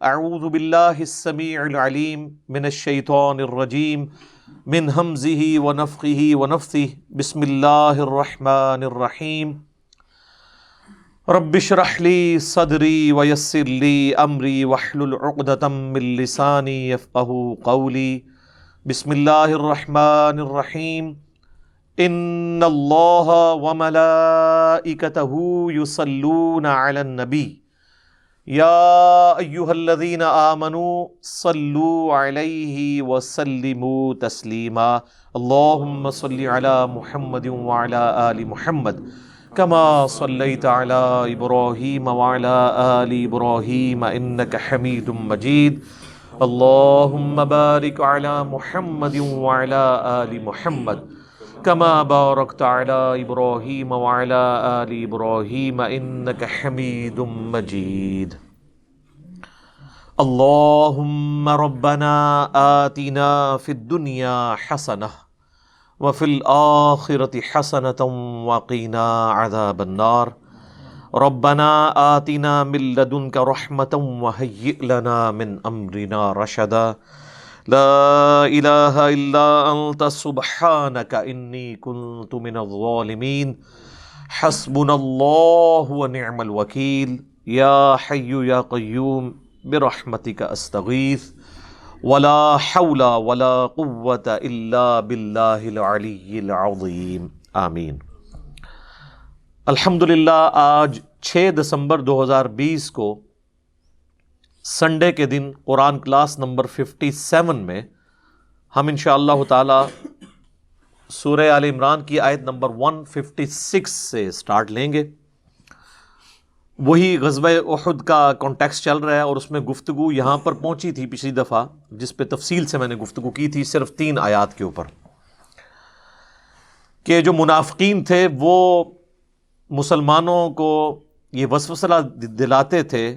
اعوذ باللہ السمیع العلیم من الشیطان الرجیم من حمزه ونفخه ونفثه بسم اللہ الرحمن الرحیم. رب اشرح لي صدری ويسر لي امری واحلل عقدة من لسانی يفقهوا قولی. بسم اللہ الرحمن الرحیم. ان اللہ وملائکته يصلون على النبی. یا ایوہ الذین آمنوا صلو علیہ وسلموا تسلیما اللہم صلی علی محمد وعلا آل محمد کما صلیت علی ابراہیم وعلا آل ابراہیم انکا حمید مجید اللہم بارک علی محمد وعلا آل محمد كما باركت على إبراهيم وعلى آل إبراهيم إنك حميد مجيد. اللهم ربنا آتنا في الدنيا حسنة وفي الآخرة حسنة وقنا عذاب النار. ربنا آتنا من لدنك رحمة وهيئ لنا من أمرنا رشدا. لا الہ الا انت سبحانک انی کنت من الظالمین حسبنا اللہ ونعم الوکیل یا حی یا قیوم برحمتک استغیث ولا حول ولا قوة الا باللہ العلی العظیم آمین الحمدللہ، آج چھ دسمبر دو ہزار بیس کو سنڈے کے دن Quran class number fifty seven میں ہم ان شاء اللہ تعالی سورہ عال عمران کی آیت نمبر ون ففٹی سکس سے اسٹارٹ لیں گے۔ وہی غزوہ احد کا کانٹیکس چل رہا ہے اور اس میں گفتگو یہاں پر پہنچی تھی پچھلی دفعہ، جس پہ تفصیل سے میں نے گفتگو کی تھی صرف تین آیات کے اوپر۔ کہ جو منافقین تھے، وہ مسلمانوں کو یہ وسوسہ دلاتے تھے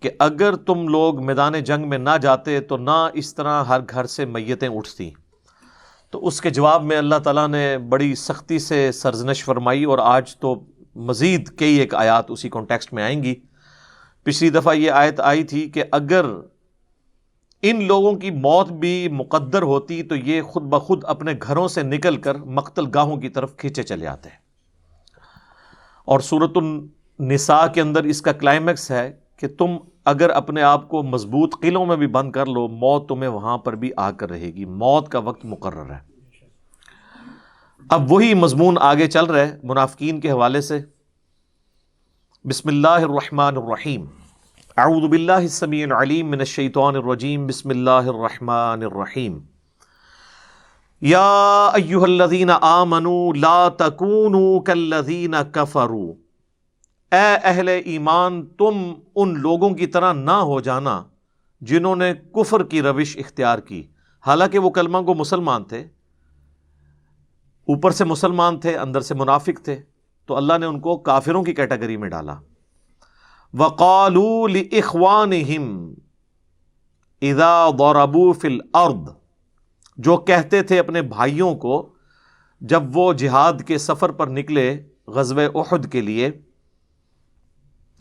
کہ اگر تم لوگ میدان جنگ میں نہ جاتے تو نہ اس طرح ہر گھر سے میتیں اٹھتی تو اس کے جواب میں اللہ تعالیٰ نے بڑی سختی سے سرزنش فرمائی اور آج تو مزید کئی ایک آیات اسی کانٹیکسٹ میں آئیں گی۔ پچھلی دفعہ یہ آیت آئی تھی کہ اگر ان لوگوں کی موت بھی مقدر ہوتی تو یہ خود بخود اپنے گھروں سے نکل کر مقتل گاہوں کی طرف کھینچے چلے آتے۔ ہیں اور صورت النساء کے اندر اس کا کلائمیکس ہے کہ تم اگر اپنے آپ کو مضبوط قلعوں میں بھی بند کر لو، موت تمہیں وہاں پر بھی آ کر رہے گی۔ موت کا وقت مقرر ہے۔ اب وہی مضمون آگے چل رہے منافقین کے حوالے سے۔ بسم اللہ الرحمن الرحیم۔ اعوذ باللہ السمیع العلیم من الشیطان الرجیم۔ بسم اللہ الرحمن الرحیم۔ یا ایوہ الذین آمنوا لا تکونوا کالذین کفروا۔ اے اہل ایمان، تم ان لوگوں کی طرح نہ ہو جانا جنہوں نے کفر کی روش اختیار کی۔ حالانکہ وہ کلمہ کو مسلمان تھے، اوپر سے مسلمان تھے، اندر سے منافق تھے، تو اللہ نے ان کو کافروں کی کیٹیگری میں ڈالا۔ وقالو اخوان ادا غوربو فل ارد جو کہتے تھے اپنے بھائیوں کو، جب وہ جہاد کے سفر پر نکلے غزب احد کے لیے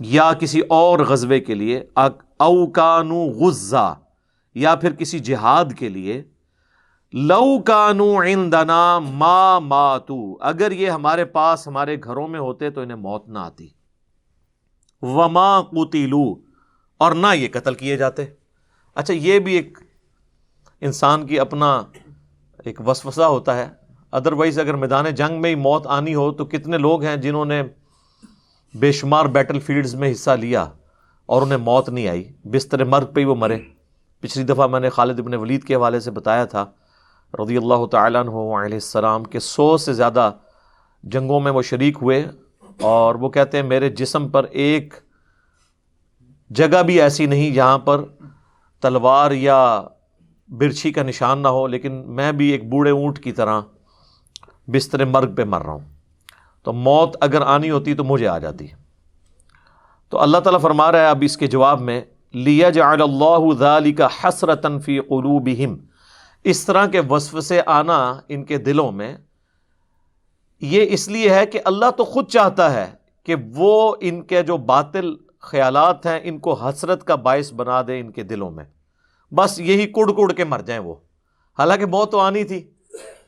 یا کسی اور غزبے کے لیے اوکانو غزہ یا پھر کسی جہاد کے لیے، لو کانو عندنا ما ماتو، اگر یہ ہمارے پاس ہمارے گھروں میں ہوتے تو انہیں موت نہ آتی۔ وما قتلو، اور نہ یہ قتل کیے جاتے۔ اچھا یہ بھی ایک انسان کی اپنا ایک وسوسہ ہوتا ہے۔ ادروائز اگر میدان جنگ میں ہی موت آنی ہو تو کتنے لوگ ہیں جنہوں نے بے شمار بیٹل فیلڈز میں حصہ لیا اور انہیں موت نہیں آئی۔ بستر مرگ پہ ہی وہ مرے۔ پچھلی دفعہ میں نے خالد ابن ولید کے حوالے سے بتایا تھا، رضی اللہ تعالیٰ عنہ علیہ السلام کے سو سے زیادہ جنگوں میں وہ شریک ہوئے اور وہ کہتے ہیں، میرے جسم پر ایک جگہ بھی ایسی نہیں جہاں پر تلوار یا برچھی کا نشان نہ ہو، لیکن میں بھی ایک بوڑھے اونٹ کی طرح بستر مرگ پہ مر رہا ہوں۔ تو موت اگر آنی ہوتی تو مجھے آ جاتی۔ تو اللہ تعالیٰ فرما رہا ہے اب اس کے جواب میں لیا جعل اللہ ذالی کا حسرت فی قلوبہم اس طرح کے وصف سے آنا ان کے دلوں میں، یہ اس لیے ہے کہ اللہ تو خود چاہتا ہے کہ وہ ان کے جو باطل خیالات ہیں، ان کو حسرت کا باعث بنا دے ان کے دلوں میں۔ بس یہی کڑ کڑ کے مر جائیں وہ۔ حالانکہ موت تو آنی تھی،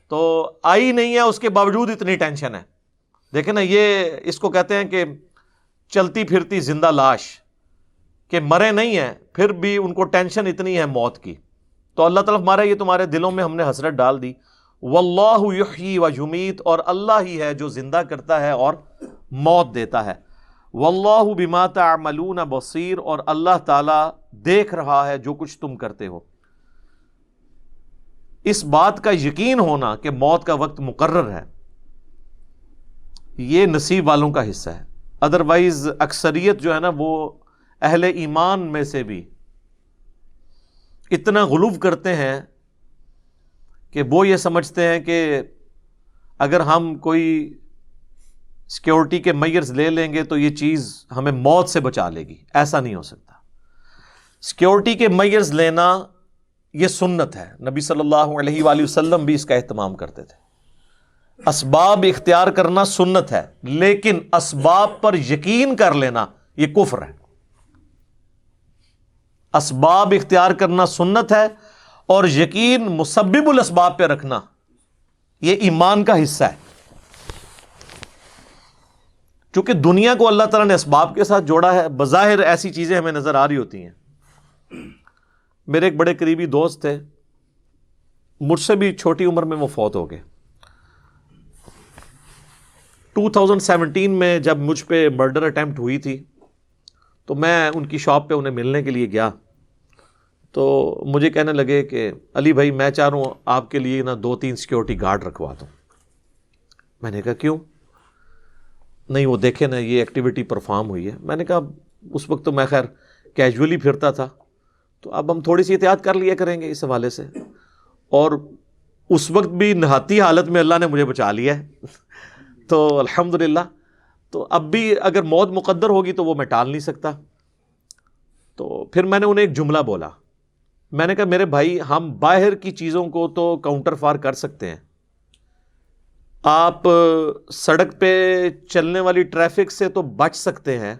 تو آئی نہیں ہے، اس کے باوجود اتنی ٹینشن ہے۔ دیکھیں نا، یہ اس کو کہتے ہیں کہ چلتی پھرتی زندہ لاش، کہ مرے نہیں ہیں، پھر بھی ان کو ٹینشن اتنی ہے موت کی۔ تو اللہ تعالیٰ مارا، یہ تمہارے دلوں میں ہم نے حسرت ڈال دی۔ واللہ یحیی و جمیت اور اللہ ہی ہے جو زندہ کرتا ہے اور موت دیتا ہے۔ واللہ بما تعملون بصیر، اور اللہ تعالیٰ دیکھ رہا ہے جو کچھ تم کرتے ہو۔ اس بات کا یقین ہونا کہ موت کا وقت مقرر ہے۔ یہ نصیب والوں کا حصہ ہے۔ ادروائز اکثریت جو ہے نا وہ اہل ایمان میں سے بھی اتنا غلوف کرتے ہیں کہ وہ یہ سمجھتے ہیں کہ اگر ہم کوئی سیکورٹی کے میئرز لے لیں گے تو یہ چیز ہمیں موت سے بچا لے گی۔ ایسا نہیں ہو سکتا۔ سیکورٹی کے میئرز لینا یہ سنت ہے۔ نبی صلی اللہ علیہ وآلہ وسلم بھی اس کا اہتمام کرتے تھے۔ اسباب اختیار کرنا سنت ہے، لیکن اسباب پر یقین کر لینا یہ کفر ہے۔ اسباب اختیار کرنا سنت ہے اور یقین مسبب الاسباب پہ رکھنا، یہ ایمان کا حصہ ہے۔ چونکہ دنیا کو اللہ تعالیٰ نے اسباب کے ساتھ جوڑا ہے، بظاہر ایسی چیزیں ہمیں نظر آ رہی ہوتی ہیں۔ میرے ایک بڑے قریبی دوست تھے، مجھ سے بھی چھوٹی عمر میں وہ فوت ہو گئے۔ ٹو تھاؤزنڈ سیونٹین میں جب مجھ پہ مرڈر اٹیمپٹ ہوئی تھی، تو میں ان کی شاپ پہ انہیں ملنے کے لیے گیا۔ تو مجھے کہنے لگے کہ، علی بھائی، میں چاہ رہا ہوں آپ کے لیے نا دو تین سیکورٹی گارڈ رکھوا دوں۔ میں نے کہا، کیوں؟ نہیں، وہ دیکھے نا، یہ ایکٹیویٹی پرفارم ہوئی ہے۔ میں نے کہا، اس وقت تو میں خیر کیجولی پھرتا تھا، تو اب ہم تھوڑی سی احتیاط کر لیا کریں گے اس حوالے سے۔ اور اس وقت بھی نہاتی حالت میں اللہ نے مجھے بچا لیا ہے۔ تو الحمد للہ تو اب بھی اگر موت مقدر ہوگی تو وہ میں ٹال نہیں سکتا۔ تو پھر میں نے انہیں ایک جملہ بولا۔ میں نے کہا، میرے بھائی، ہم باہر کی چیزوں کو تو کاؤنٹر فار کر سکتے ہیں۔ آپ سڑک پہ چلنے والی ٹریفک سے تو بچ سکتے ہیں۔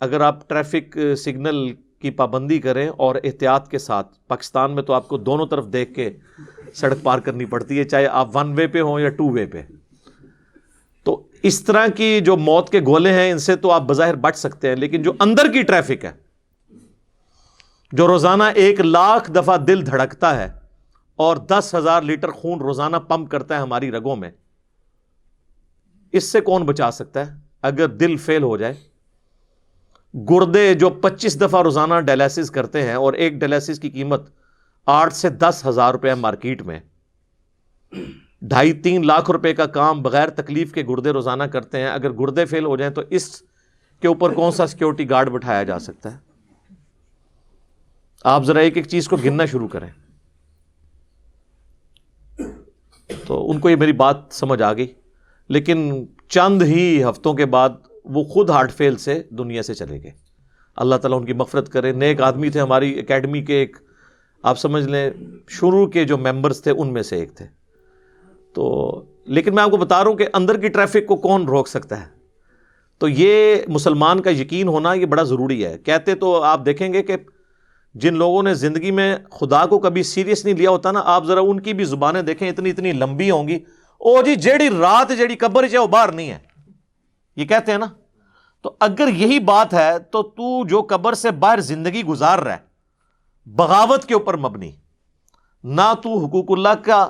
اگر آپ ٹریفک سگنل کی پابندی کریں اور احتیاط کے ساتھ، پاکستان میں تو آپ کو دونوں طرف دیکھ کے سڑک پار کرنی پڑتی ہے، چاہے آپ ون وے پہ ہوں یا ٹو وے پہ۔ اس طرح کی جو موت کے گولے ہیں، ان سے تو آپ بظاہر بچ سکتے ہیں، لیکن جو اندر کی ٹریفک ہے، جو روزانہ ایک لاکھ دفعہ دل دھڑکتا ہے اور دس ہزار لیٹر خون روزانہ پمپ کرتا ہے ہماری رگوں میں، اس سے کون بچا سکتا ہے؟ اگر دل فیل ہو جائے۔ گردے جو پچیس دفعہ روزانہ ڈائلسس کرتے ہیں اور ایک ڈائلسس کی قیمت آٹھ سے دس ہزار روپے مارکیٹ میں۔ ڈھائی تین لاکھ روپے کا کام بغیر تکلیف کے گردے روزانہ کرتے ہیں۔ اگر گردے فیل ہو جائیں تو اس کے اوپر کون سا سیکورٹی گارڈ بٹھایا جا سکتا ہے؟ آپ ذرا ایک ایک چیز کو گننا شروع کریں۔ تو ان کو یہ میری بات سمجھ آ گئی۔ لیکن چند ہی ہفتوں کے بعد وہ خود ہارٹ فیل سے دنیا سے چلے گئے۔ اللہ تعالیٰ ان کی مفرت کرے۔ نیک آدمی تھے۔ ہماری اکیڈمی کے ایک، آپ سمجھ لیں، شروع کے جو ممبرس تھے، ان میں سے ایک تھے۔ تو لیکن میں آپ کو بتا رہا ہوں کہ اندر کی ٹریفک کو کون روک سکتا ہے؟ تو یہ مسلمان کا یقین ہونا یہ بڑا ضروری ہے۔ کہتے تو آپ دیکھیں گے کہ جن لوگوں نے زندگی میں خدا کو کبھی سیریس نہیں لیا ہوتا نا، آپ ذرا ان کی بھی زبانیں دیکھیں، اتنی اتنی لمبی ہوں گی۔ او جی جیڑی رات، جیڑی قبر ہے وہ باہر نہیں ہے۔ یہ کہتے ہیں نا۔ تو اگر یہی بات ہے تو تو جو قبر سے باہر زندگی گزار رہا ہے، بغاوت کے اوپر مبنی، نہ تو حقوق اللہ کا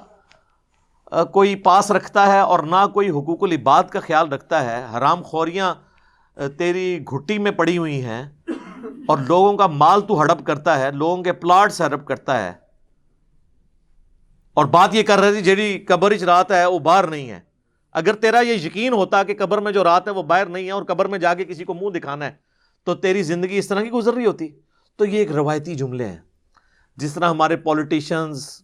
کوئی پاس رکھتا ہے اور نہ کوئی حقوق العباد کا خیال رکھتا ہے۔ حرام خوریاں تیری گھٹی میں پڑی ہوئی ہیں اور لوگوں کا مال تو ہڑپ کرتا ہے، لوگوں کے پلاٹس ہڑپ کرتا ہے۔ اور بات یہ کر رہے تھی، جیڑی قبر رات ہے، وہ باہر نہیں ہے۔ اگر تیرا یہ یقین ہوتا کہ قبر میں جو رات ہے، وہ باہر نہیں ہے اور قبر میں جا کے کسی کو منہ دکھانا ہے، تو تیری زندگی اس طرح کی گزر رہی ہوتی۔ تو یہ ایک روایتی جملے ہیں۔ جس طرح ہمارے پولیٹیشنز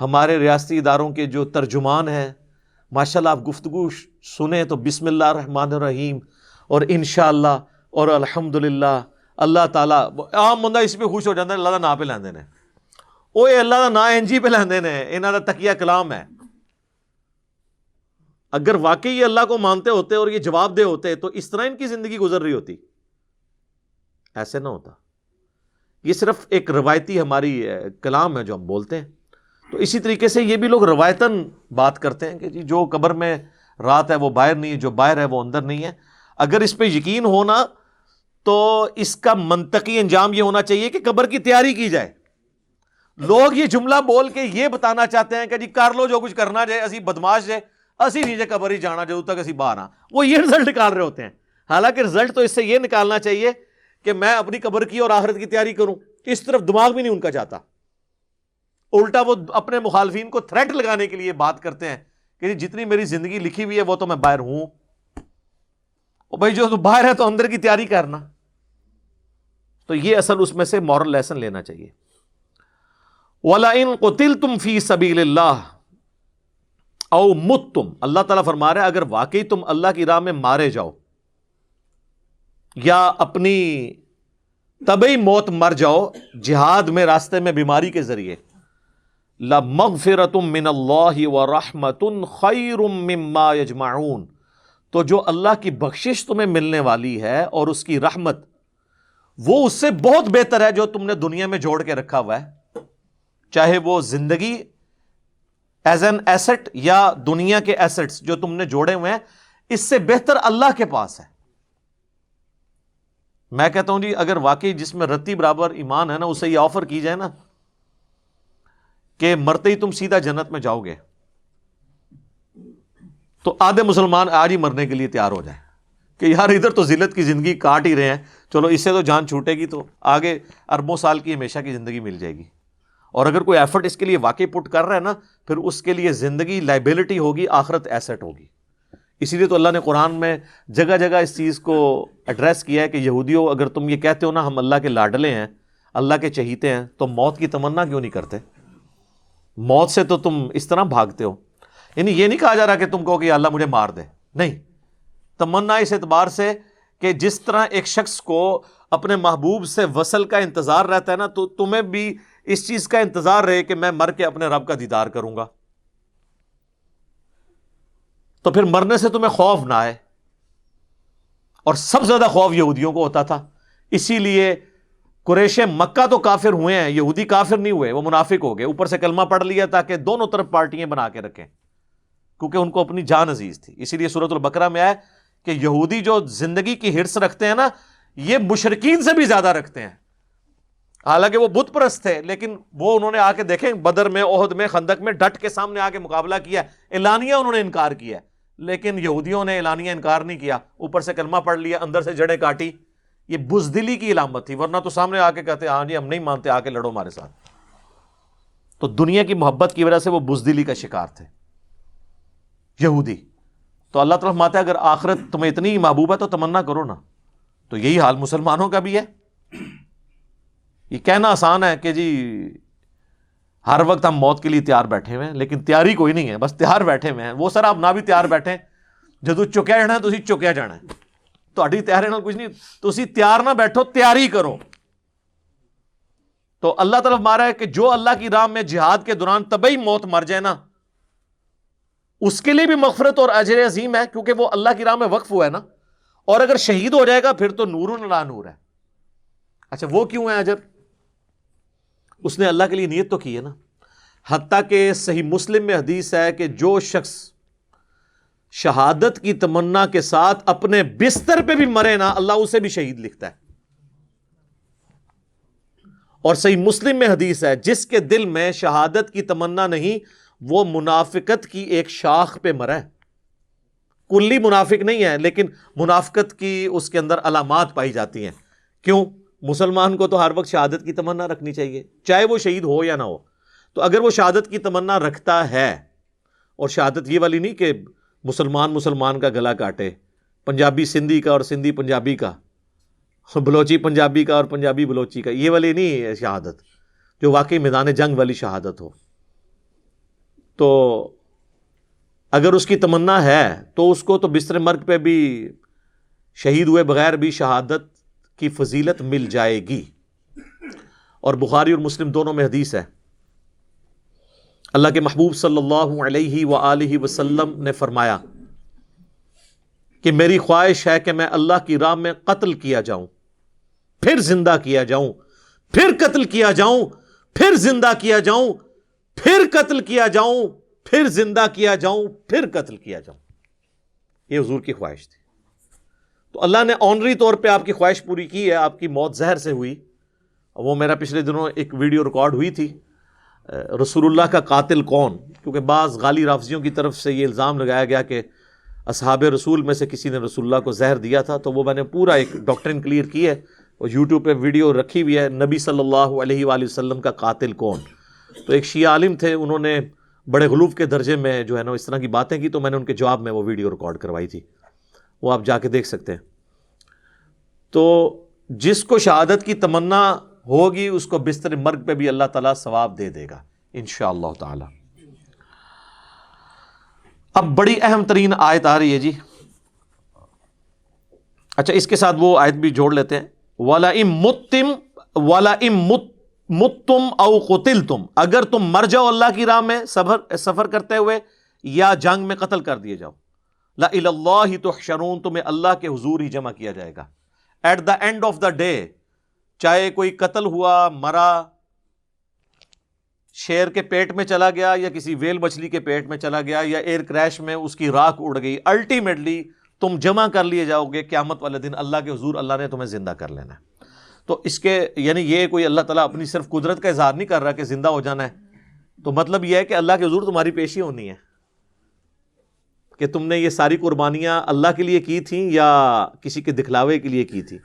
ہمارے ریاستی اداروں کے جو ترجمان ہیں ماشاء اللہ آپ گفتگو سنیں تو بسم اللہ الرحمن الرحیم اور انشاءاللہ اور الحمد للہ اللہ تعالیٰ، عام بندہ اس پہ خوش ہو جاتا ہے، اللہ کا نا پہ لیندے نے۔ وہ اللہ کا نا این جی پہ لیندے نے انہوں کا تکیہ کلام ہے۔ اگر واقعی یہ اللہ کو مانتے ہوتے اور یہ جواب دے ہوتے تو اس طرح ان کی زندگی گزر رہی ہوتی۔ ایسے نہ ہوتا۔ یہ صرف ایک روایتی ہماری کلام ہے جو ہم بولتے ہیں۔ تو اسی طریقے سے یہ بھی لوگ روایتاً بات کرتے ہیں کہ جی جو قبر میں رات ہے وہ باہر نہیں ہے، جو باہر ہے وہ اندر نہیں ہے۔ اگر اس پہ یقین ہونا تو اس کا منطقی انجام یہ ہونا چاہیے کہ قبر کی تیاری کی جائے۔ لوگ یہ جملہ بول کے یہ بتانا چاہتے ہیں کہ جی کر لو جو کچھ کرنا جائے، اسی بدماش جائے، اسی نیچے قبر ہی جانا جب تک اسی باہر آ۔ وہ یہ رزلٹ نکال رہے ہوتے ہیں۔ حالانکہ رزلٹ تو اس سے یہ نکالنا چاہیے کہ میں اپنی قبر کی اور آخرت کی تیاری کروں۔ اس طرف دماغ بھی نہیں ان کا جاتا۔ الٹا وہ اپنے مخالفین کو تھریٹ لگانے کے لیے بات کرتے ہیں کہ جی جتنی میری زندگی لکھی ہوئی ہے وہ تو میں باہر ہوں۔ بھائی جو تو باہر ہے تو اندر کی تیاری کرنا۔ تو یہ اصل اس میں سے مورل لیسن لینا چاہیے۔ ولا ان قتل تم فی سبیل اللہ او مت تم اللہ تعالیٰ فرما رہے اگر واقعی تم اللہ کی راہ میں مارے جاؤ یا اپنی طبی موت مر جاؤ، جہاد میں راستے میں بیماری کے ذریعے من اللہ و رحمت خیر مما یجمعون۔ تو جو اللہ کی بخشش تمہیں ملنے والی ہے اور اس کی رحمت، وہ اس سے بہت بہتر ہے جو تم نے دنیا میں جوڑ کے رکھا ہوا ہے۔ چاہے وہ زندگی ایز این ایسٹ یا دنیا کے ایسٹس جو تم نے جوڑے ہوئے ہیں، اس سے بہتر اللہ کے پاس ہے۔ میں کہتا ہوں جی اگر واقعی جس میں رتی برابر ایمان ہے نا، اسے یہ آفر کی جائے نا۔ کہ مرتے ہی تم سیدھا جنت میں جاؤ گے۔ تو آدھے مسلمان آج ہی مرنے کے لیے تیار ہو جائیں۔ کہ یار ادھر تو ذلت کی زندگی کاٹ ہی رہے ہیں۔ چلو اس سے تو جان چھوٹے گی تو آگے اربوں سال کی ہمیشہ کی زندگی مل جائے گی۔ اور اگر کوئی ایفرٹ اس کے لیے واقعی پٹ کر رہا ہے نا، پھر اس کے لیے زندگی لائبلٹی ہوگی، آخرت ایسٹ ہوگی۔ اسی لیے تو اللہ نے قرآن میں جگہ جگہ اس چیز کو ایڈریس کیا ہے کہ یہودیوں، اگر تم یہ کہتے ہو نا، ہم اللہ کے لاڈلے ہیں، اللہ کے چہیتے ہیں، تو موت کی تمنا کیوں نہیں کرتے؟ موت سے تو تم اس طرح بھاگتے ہو۔ یعنی یہ نہیں کہا جا رہا کہ تم کہو کہ اللہ مجھے مار دے۔ نہیں۔ تمنا اس اعتبار سے کہ جس طرح ایک شخص کو اپنے محبوب سے وصل کا انتظار رہتا ہے نا، تو تمہیں بھی اس چیز کا انتظار رہے کہ میں مر کے اپنے رب کا دیدار کروں گا۔ تو پھر مرنے سے تمہیں خوف نہ آئے۔ اور سب زیادہ خوف یہودیوں کو ہوتا تھا۔ اسی لیے قریش مکہ تو کافر ہوئے ہیں، یہودی کافر نہیں ہوئے، وہ منافق ہو گئے، اوپر سے کلمہ پڑھ لیا تاکہ دونوں طرف پارٹیاں بنا کے رکھیں۔ کیونکہ ان کو اپنی جان عزیز تھی۔ اسی لیے صورت البکرا میں آئے کہ یہودی جو زندگی کی ہرس رکھتے ہیں نا، یہ مشرقین سے بھی زیادہ رکھتے ہیں۔ حالانکہ وہ بت پرست تھے، لیکن وہ انہوں نے آ کے دیکھیں، بدر میں عہد میں، خندق میں ڈٹ کے سامنے آ کے مقابلہ کیا، اعلانیہ انہوں نے انکار کیا۔ لیکن یہودیوں نے اعلانیہ انکار نہیں کیا، اوپر سے کلمہ پڑھ لیا، اندر سے جڑیں کاٹی۔ یہ بزدلی کی علامت تھی، ورنہ تو سامنے آ کے کہتے ہاں جی ہم نہیں مانتے، آ کے لڑو ہمارے ساتھ۔ تو دنیا کی محبت کی وجہ سے وہ بزدلی کا شکار تھے۔ یہودی۔ تو اللہ تعالیٰ ماتے اگر آخرت تمہیں اتنی محبوب ہے تو تمنا کرو نا۔ تو یہی حال مسلمانوں کا بھی ہے۔ یہ کہنا آسان ہے کہ جی ہر وقت ہم موت کے لیے تیار بیٹھے ہوئے ہیں، لیکن تیاری کوئی نہیں ہے، بس تیار بیٹھے ہوئے ہیں۔ وہ سر آپ نہ بھی تیار بیٹھے جدو چکیا جانا ہے تو اسی چکیا جانا ہے۔ تاری تیاری کچھ نہیں تو تیار نہ بیٹھو تیاری کرو تو اللہ طرف مارا ہے کہ جو اللہ کی راہ میں جہاد کے دوران تبھی موت مر جائے نا اس کے لیے بھی مغفرت اور اجر عظیم ہے کیونکہ وہ اللہ کی راہ میں وقف ہوا ہے نا اور اگر شہید ہو جائے گا پھر تو نور لا نور ہے اچھا وہ کیوں ہے اجر اس نے اللہ کے لیے نیت تو کی ہے نا حتیٰ کہ صحیح مسلم میں حدیث ہے کہ جو شخص شہادت کی تمنا کے ساتھ اپنے بستر پہ بھی مرے نا، اللہ اسے بھی شہید لکھتا ہے۔ اور صحیح مسلم میں حدیث ہے، جس کے دل میں شہادت کی تمنا نہیں، وہ منافقت کی ایک شاخ پہ مرا ہے کلی منافق نہیں ہے، لیکن منافقت کی اس کے اندر علامات پائی جاتی ہیں۔ کیوں؟ مسلمان کو تو ہر وقت شہادت کی تمنا رکھنی چاہیے، چاہے وہ شہید ہو یا نہ ہو۔ تو اگر وہ شہادت کی تمنا رکھتا ہے، اور شہادت یہ والی نہیں کہ مسلمان مسلمان کا گلا کاٹے، پنجابی سندھی کا اور سندھی پنجابی کا، بلوچی پنجابی کا اور پنجابی بلوچی کا، یہ والی نہیں ہے شہادت، جو واقعی میدان جنگ والی شہادت ہو۔ تو اگر اس کی تمنا ہے، تو اس کو تو بستر مرگ پہ بھی شہید ہوئے بغیر بھی شہادت کی فضیلت مل جائے گی۔ اور بخاری اور مسلم دونوں میں حدیث ہے۔ اللہ کے محبوب صلی اللہ علیہ و وسلم نے فرمایا کہ میری خواہش ہے کہ میں اللہ کی راہ میں قتل کیا جاؤں، پھر زندہ کیا جاؤں، پھر قتل کیا جاؤں، پھر زندہ کیا جاؤں، پھر قتل کیا جاؤں، پھر زندہ کیا جاؤں، پھر قتل کیا جاؤں۔ یہ حضور کی خواہش تھی۔ تو اللہ نے آنری طور پہ آپ کی خواہش پوری کی ہے، آپ کی موت زہر سے ہوئی۔ وہ میرا پچھلے دنوں ایک ویڈیو ریکارڈ ہوئی تھی۔ رسول اللہ کا قاتل کون؟ کیونکہ بعض غالی رافضیوں کی طرف سے یہ الزام لگایا گیا کہ اصحاب رسول میں سے کسی نے رسول اللہ کو زہر دیا تھا، تو وہ میں نے پورا ایک ڈاکٹرن کلیئر کی ہے اور یوٹیوب پہ ویڈیو رکھی ہوئی ہے، نبی صلی اللہ علیہ وآلہ وسلم کا قاتل کون؟ تو ایک شیعہ عالم تھے، انہوں نے بڑے غلوف کے درجے میں جو ہے نا اس طرح کی باتیں کی، تو میں نے ان کے جواب میں وہ ویڈیو ریکارڈ کروائی تھی۔ وہ آپ جا کے دیکھ سکتے ہیں۔ تو جس کو شہادت کی تمنا ہوگی، اس کو بستر مرگ پہ بھی اللہ تعالیٰ ثواب دے دے گا ان شاء اللہ تعالی۔ اب بڑی اہم ترین آیت آ رہی ہے جی۔ اچھا اس کے ساتھ وہ آیت بھی جوڑ لیتے ہیں۔ والا ام متم والا ام متم او قتل تم اگر تم مر جاؤ اللہ کی راہ میں سفر سفر کرتے ہوئے، یا جنگ میں قتل کر دیے جاؤ۔ لا اللہ تو شرون تمہیں اللہ کے حضور ہی جمع کیا جائے گا۔ At the end of the day چاہے کوئی قتل ہوا، مرا، شیر کے پیٹ میں چلا گیا یا کسی ویل مچھلی کے پیٹ میں چلا گیا یا ایئر کریش میں اس کی راکھ اڑ گئی الٹیمیٹلی تم جمع کر لیے جاؤ گے قیامت والے دن، اللہ کے حضور، اللہ نے تمہیں زندہ کر لینا ہے۔ تو اس کے یعنی یہ کوئی اللہ تعالیٰ اپنی صرف قدرت کا اظہار نہیں کر رہا کہ زندہ ہو جانا ہے۔ تو مطلب یہ ہے کہ اللہ کے حضور تمہاری پیشی ہونی ہے کہ تم نے یہ ساری قربانیاں اللہ کے لیے کی تھیں یا کسی کے دکھلاوے کے لیے کی تھی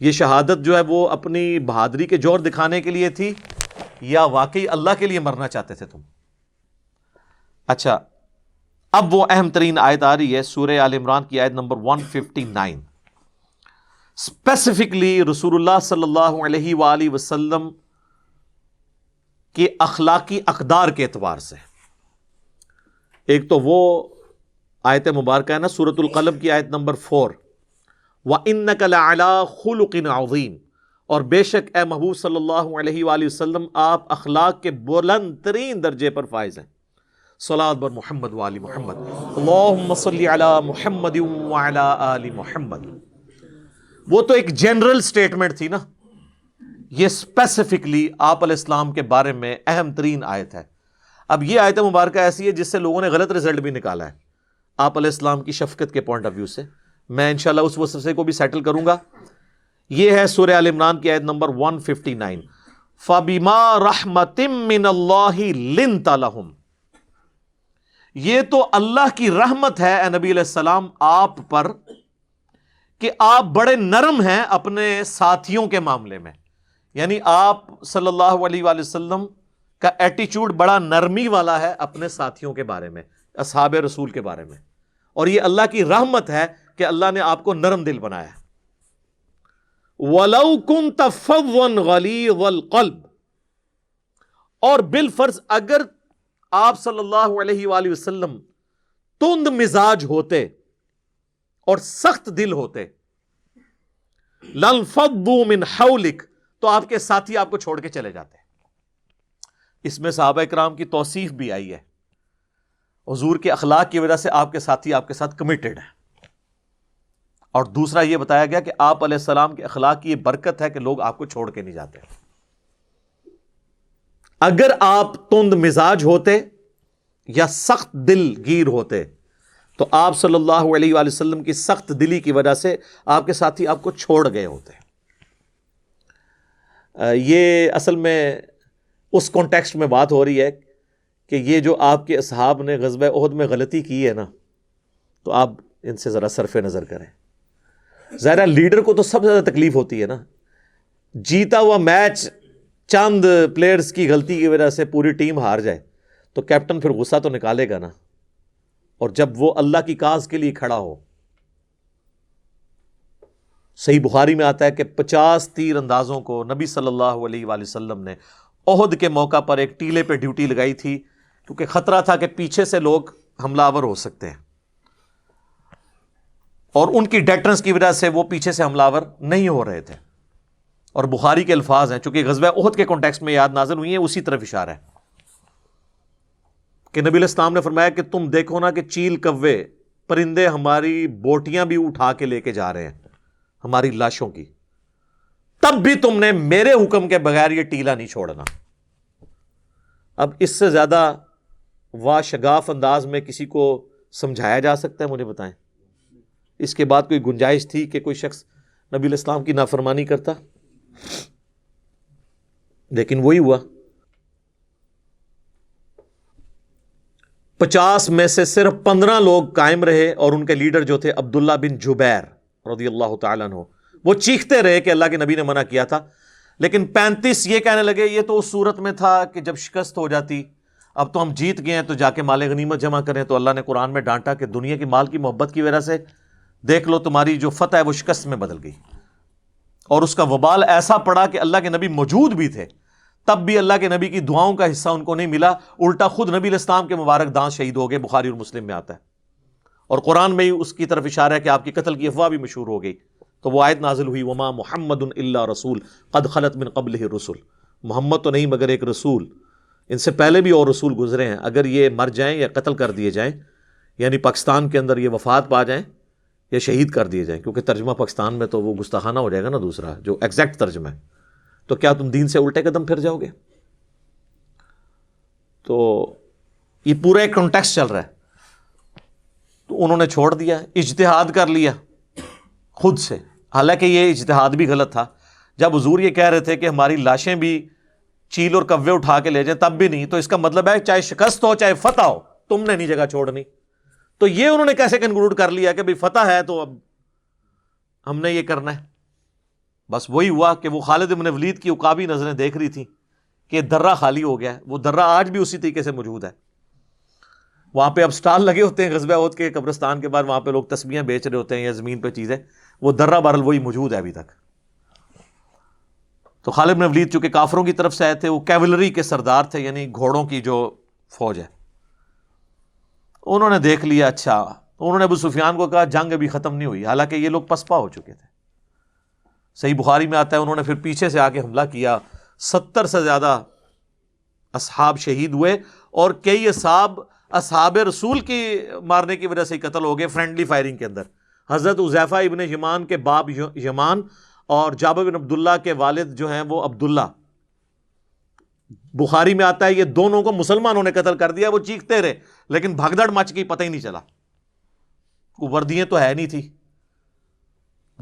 یہ شہادت جو ہے وہ اپنی بہادری کے جوہر دکھانے کے لیے تھی یا واقعی اللہ کے لیے مرنا چاہتے تھے تم؟ اچھا اب وہ اہم ترین آیت آ رہی ہے، سورہ عال عمران کی آیت نمبر 159 اسپیسیفکلی رسول اللہ صلی اللہ علیہ وآلہ وسلم کے اخلاقی اقدار کے اعتبار سے۔ ایک تو وہ آیت مبارکہ ہے نا سورت القلب کی آیت نمبر فور و ان نقل خلق عظیم اور بے شک اے محبوب صلی اللہ علیہ وآلہ وسلم، آپ اخلاق کے بلند ترین درجے پر فائز ہیں۔ صلاة بر محمد والی محمد۔ اللہم صلی علی محمد وعلا آل محمد۔ وہ تو ایک جنرل سٹیٹمنٹ تھی نا۔ یہ سپیسیفکلی آپ علیہ السلام کے بارے میں اہم ترین آیت ہے۔ اب یہ آیت مبارکہ ایسی ہے جس سے لوگوں نے غلط رزلٹ بھی نکالا ہے۔ آپ علیہ السلام کی شفقت کے پوائنٹ آف ویو سے۔ میں انشاءاللہ اس وصفے کو بھی سیٹل کروں گا۔ یہ ہے سورہ عال عمران کی آیت نمبر 159 فبیما رحمت من اللہ لنت لہم یہ تو اللہ کی رحمت ہے اے نبی علیہ السلام آپ پر کہ آپ بڑے نرم ہیں اپنے ساتھیوں کے معاملے میں۔ یعنی آپ صلی اللہ علیہ وآلہ وسلم کا ایٹیچیوڈ بڑا نرمی والا ہے اپنے ساتھیوں کے بارے میں، اصحاب رسول کے بارے میں۔ اور یہ اللہ کی رحمت ہے کہ اللہ نے آپ کو نرم دل بنایا ولو کن تفون غلی والقلب اور بال فرض اگر آپ صلی اللہ علیہ وآلہ وسلم تند مزاج ہوتے اور سخت دل ہوتے لنفضوا من حولک تو آپ کے ساتھی آپ کو چھوڑ کے چلے جاتے۔ اس میں صحابہ کرام کی توصیف بھی آئی ہے۔ حضور کے اخلاق کی وجہ سے آپ کے ساتھی آپ کے ساتھ کمیٹڈ ہیں۔ اور دوسرا یہ بتایا گیا کہ آپ علیہ السلام کے اخلاق کی یہ برکت ہے کہ لوگ آپ کو چھوڑ کے نہیں جاتے۔ اگر آپ تند مزاج ہوتے یا سخت دل گیر ہوتے تو آپ صلی اللہ علیہ وآلہ وسلم کی سخت دلی کی وجہ سے آپ کے ساتھی آپ کو چھوڑ گئے ہوتے۔ یہ اصل میں اس کانٹیکسٹ میں بات ہو رہی ہے کہ یہ جو آپ کے اصحاب نے غزب عہد میں غلطی کی ہے نا، تو آپ ان سے ذرا صرف نظر کریں۔ ظاہرہ لیڈر کو تو سب سے زیادہ تکلیف ہوتی ہے نا۔ جیتا ہوا میچ چند پلیئرز کی غلطی کی وجہ سے پوری ٹیم ہار جائے۔ تو کیپٹن پھر غصہ تو نکالے گا نا۔ اور جب وہ اللہ کی کاز کے لیے کھڑا ہو۔ صحیح بخاری میں آتا ہے کہ پچاس تیر اندازوں کو نبی صلی اللہ علیہ وآلہ وسلم نے عہد کے موقع پر ایک ٹیلے پہ ڈیوٹی لگائی تھی۔ کیونکہ خطرہ تھا کہ پیچھے سے لوگ حملہ آور ہو سکتے ہیں۔ اور ان کی ڈیٹرنس کی وجہ سے وہ پیچھے سے حملہ آور نہیں ہو رہے تھے۔ اور بخاری کے الفاظ ہیں، چونکہ غزوہ عہد کے کانٹیکس میں یاد نازل ہوئی ہیں، اسی طرف اشارہ ہے۔ کہ نبی الاسلام نے فرمایا کہ تم دیکھو نا کہ چیل کوے پرندے ہماری بوٹیاں بھی اٹھا کے لے کے جا رہے ہیں، ہماری لاشوں کی۔ تب بھی تم نے میرے حکم کے بغیر یہ ٹیلا نہیں چھوڑنا۔ اب اس سے زیادہ وا شگاف انداز میں کسی کو سمجھایا جا سکتا ہے؟ مجھے بتائیں۔ اس کے بعد کوئی گنجائش تھی کہ کوئی شخص نبی الاسلام کی نافرمانی کرتا؟ لیکن وہی ہوا۔ پچاس میں سے صرف پندرہ لوگ قائم رہے اور ان کے لیڈر جو تھے عبداللہ بن جبیر رضی اللہ تعالیٰ عنہ، وہ چیختے رہے کہ اللہ کے نبی نے منع کیا تھا۔ لیکن پینتیس یہ کہنے لگے، یہ تو اس صورت میں تھا کہ جب شکست ہو جاتی، اب تو ہم جیت گئے ہیں تو جا کے مال غنیمت جمع کریں۔ تو اللہ نے قرآن میں ڈانٹا کہ دنیا کی مال کی محبت کی وجہ سے دیکھ لو تمہاری جو فتح ہے، وہ شکست میں بدل گئی۔ اور اس کا وبال ایسا پڑا کہ اللہ کے نبی موجود بھی تھے۔ تب بھی اللہ کے نبی کی دعاؤں کا حصہ ان کو نہیں ملا۔ الٹا خود نبی الاسلام کے مبارک دان شہید ہو گئے، بخاری اور مسلم میں آتا ہے۔ اور قرآن میں ہی اس کی طرف اشارہ ہے کہ آپ کی قتل کی افواہ بھی مشہور ہو گئی۔ تو وہ آیت نازل ہوئی، وما محمد اللہ رسول، قد خلط من قبل رسول محمد تو نہیں، مگر ایک رسول۔ ان سے پہلے بھی اور رسول گزرے ہیں۔ اگر یہ مر جائیں یا قتل کر دیے جائیں یعنی پاکستان کے اندر یہ وفات پا جائیں یا شہید کر دیے جائیں، کیونکہ ترجمہ پاکستان میں تو وہ گستاخانہ ہو جائے گا نا دوسرا، جو ایگزیکٹ ترجمہ ہے۔ تو کیا تم دین سے الٹے قدم پھر جاؤ گے؟ تو یہ پورا ایک کانٹیکس چل رہا ہے۔ تو انہوں نے چھوڑ دیا، اجتہاد کر لیا خود سے۔ حالانکہ یہ اجتہاد بھی غلط تھا۔ جب حضور یہ کہہ رہے تھے کہ ہماری لاشیں بھی چیل اور کوے اٹھا کے لے جائیں، تب بھی نہیں۔ تو اس کا مطلب ہے، چاہے شکست ہو، چاہے فتح ہو، تم نے نہیں جگہ چھوڑنی۔ تو یہ انہوں نے کیسے کنکلوڈ کر لیا کہ بھائی فتح ہے تو اب ہم نے یہ کرنا ہے؟ بس وہی ہوا کہ وہ خالد ابن ولید کی اقابی نظریں دیکھ رہی تھیں کہ درہ خالی ہو گیا ہے، وہ درہ آج بھی اسی طریقے سے موجود ہے۔ وہاں پہ اب سٹال لگے ہوتے ہیں غزبہ عہد کے، قبرستان کے بعد وہاں پہ لوگ تسبیاں بیچ رہے ہوتے ہیں یا زمین پہ چیزیں۔ وہ درہ بارل وہی موجود ہے ابھی تک۔ تو خالد بن ولید چونکہ کافروں کی طرف سے آئے تھے، وہ کیولری کے سردار تھے یعنی گھوڑوں کی جو فوج ہے۔ انہوں نے دیکھ لیا اچھا انہوں نے ابو سفیان کو کہا، جنگ ابھی ختم نہیں ہوئی۔ حالانکہ یہ لوگ پسپا ہو چکے تھے۔ صحیح بخاری میں آتا ہے، انہوں نے پھر پیچھے سے آ کے حملہ کیا۔ ستر سے زیادہ اصحاب شہید ہوئے اور کئی اصحاب اصحاب رسول کی مارنے کی وجہ سے ہی قتل ہو گئے فرینڈلی فائرنگ کے اندر۔ حضرت عزیفہ ابن یمان کے باپ یمان اور جاب بن عبداللہ کے والد جو ہیں، وہ عبداللہ۔ بخاری میں آتا ہے یہ دونوں کو مسلمانوں نے قتل کر دیا، وہ چیختے رہے، لیکن بھگدڑ مچ گئی، پتہ ہی نہیں چلا۔ وردیاں تو ہے نہیں تھی۔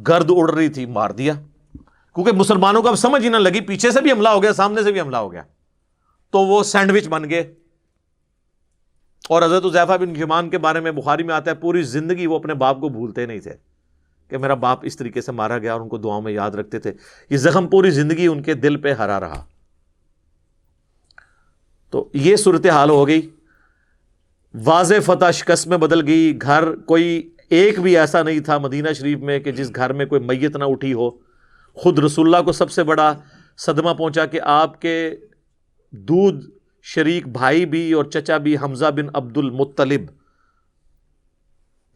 گرد اڑ رہی تھی، مار دیا۔ کیونکہ مسلمانوں کو اب سمجھ ہی نہ لگی، پیچھے سے بھی حملہ ہو گیا، سامنے سے بھی حملہ ہو گیا۔ تو وہ سینڈوچ بن گئے۔ اور حضرت الزیفہ بن جمان کے بارے میں بخاری میں آتا ہے، پوری زندگی وہ اپنے باپ کو بھولتے نہیں تھے کہ میرا باپ اس طریقے سے مارا گیا اور ان کو دعاؤں میں یاد رکھتے تھے۔ یہ زخم پوری زندگی ان کے دل پہ ہرا رہا۔ تو یہ صورت حال ہو گئی۔ واضح فتح شکست میں بدل گئی۔ گھر کوئی ایک بھی ایسا نہیں تھا مدینہ شریف میں کہ جس گھر میں کوئی میت نہ اٹھی ہو۔ خود رسول اللہ کو سب سے بڑا صدمہ پہنچا کہ آپ کے دودھ شریک بھائی بھی اور چچا بھی حمزہ بن عبد المطلب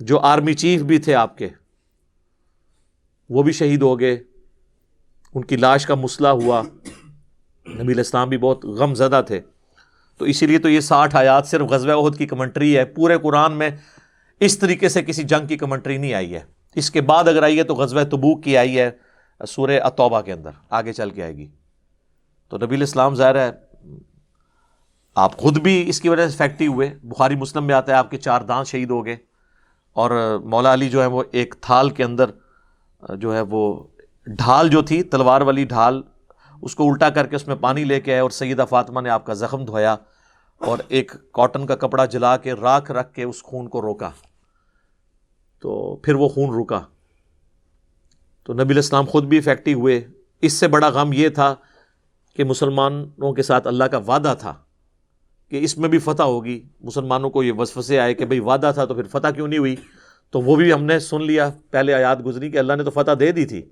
جو آرمی چیف بھی تھے آپ کے، وہ بھی شہید ہو گئے۔ ان کی لاش کا مسئلہ ہوا۔ نبی الاسلام بھی بہت غم زدہ تھے۔ تو اسی لیے تو یہ ساٹھ آیات صرف غزوہ عہد کی کمنٹری ہے، پورے قرآن میں اس طریقے سے کسی جنگ کی کمنٹری نہیں آئی ہے۔ اس کے بعد اگر آئی ہے تو غزوہ تبوک کی آئی ہے، سورہ اتوبہ کے اندر، آگے چل کے آئے گی۔ تو نبی الاسلام ظاہر ہے، آپ خود بھی اس کی وجہ سے فیکٹی ہوئے۔ بخاری مسلم میں آتا ہے، آپ کے چار دانت شہید ہو گئے۔ اور مولا علی جو ہے، وہ ایک تھال کے اندر، جو ہے، وہ ڈھال جو تھی، تلوار والی ڈھال، اس کو الٹا کر کے اس میں پانی لے کے آئے اور سیدہ فاطمہ نے آپ کا زخم دھویا۔ اور ایک کاٹن کا کپڑا جلا کے راکھ رکھ کے اس خون کو روکا۔ تو پھر وہ خون رکا تو نبی الاسلام خود بھی افیکٹو ہوئے۔ اس سے بڑا غم یہ تھا کہ مسلمانوں کے ساتھ اللہ کا وعدہ تھا کہ اس میں بھی فتح ہوگی۔ مسلمانوں کو یہ وسوسے آئے کہ بھئی وعدہ تھا تو پھر فتح کیوں نہیں ہوئی؟ تو وہ بھی ہم نے سن لیا۔ پہلے آیات گزری کہ اللہ نے تو فتح دے دی تھی۔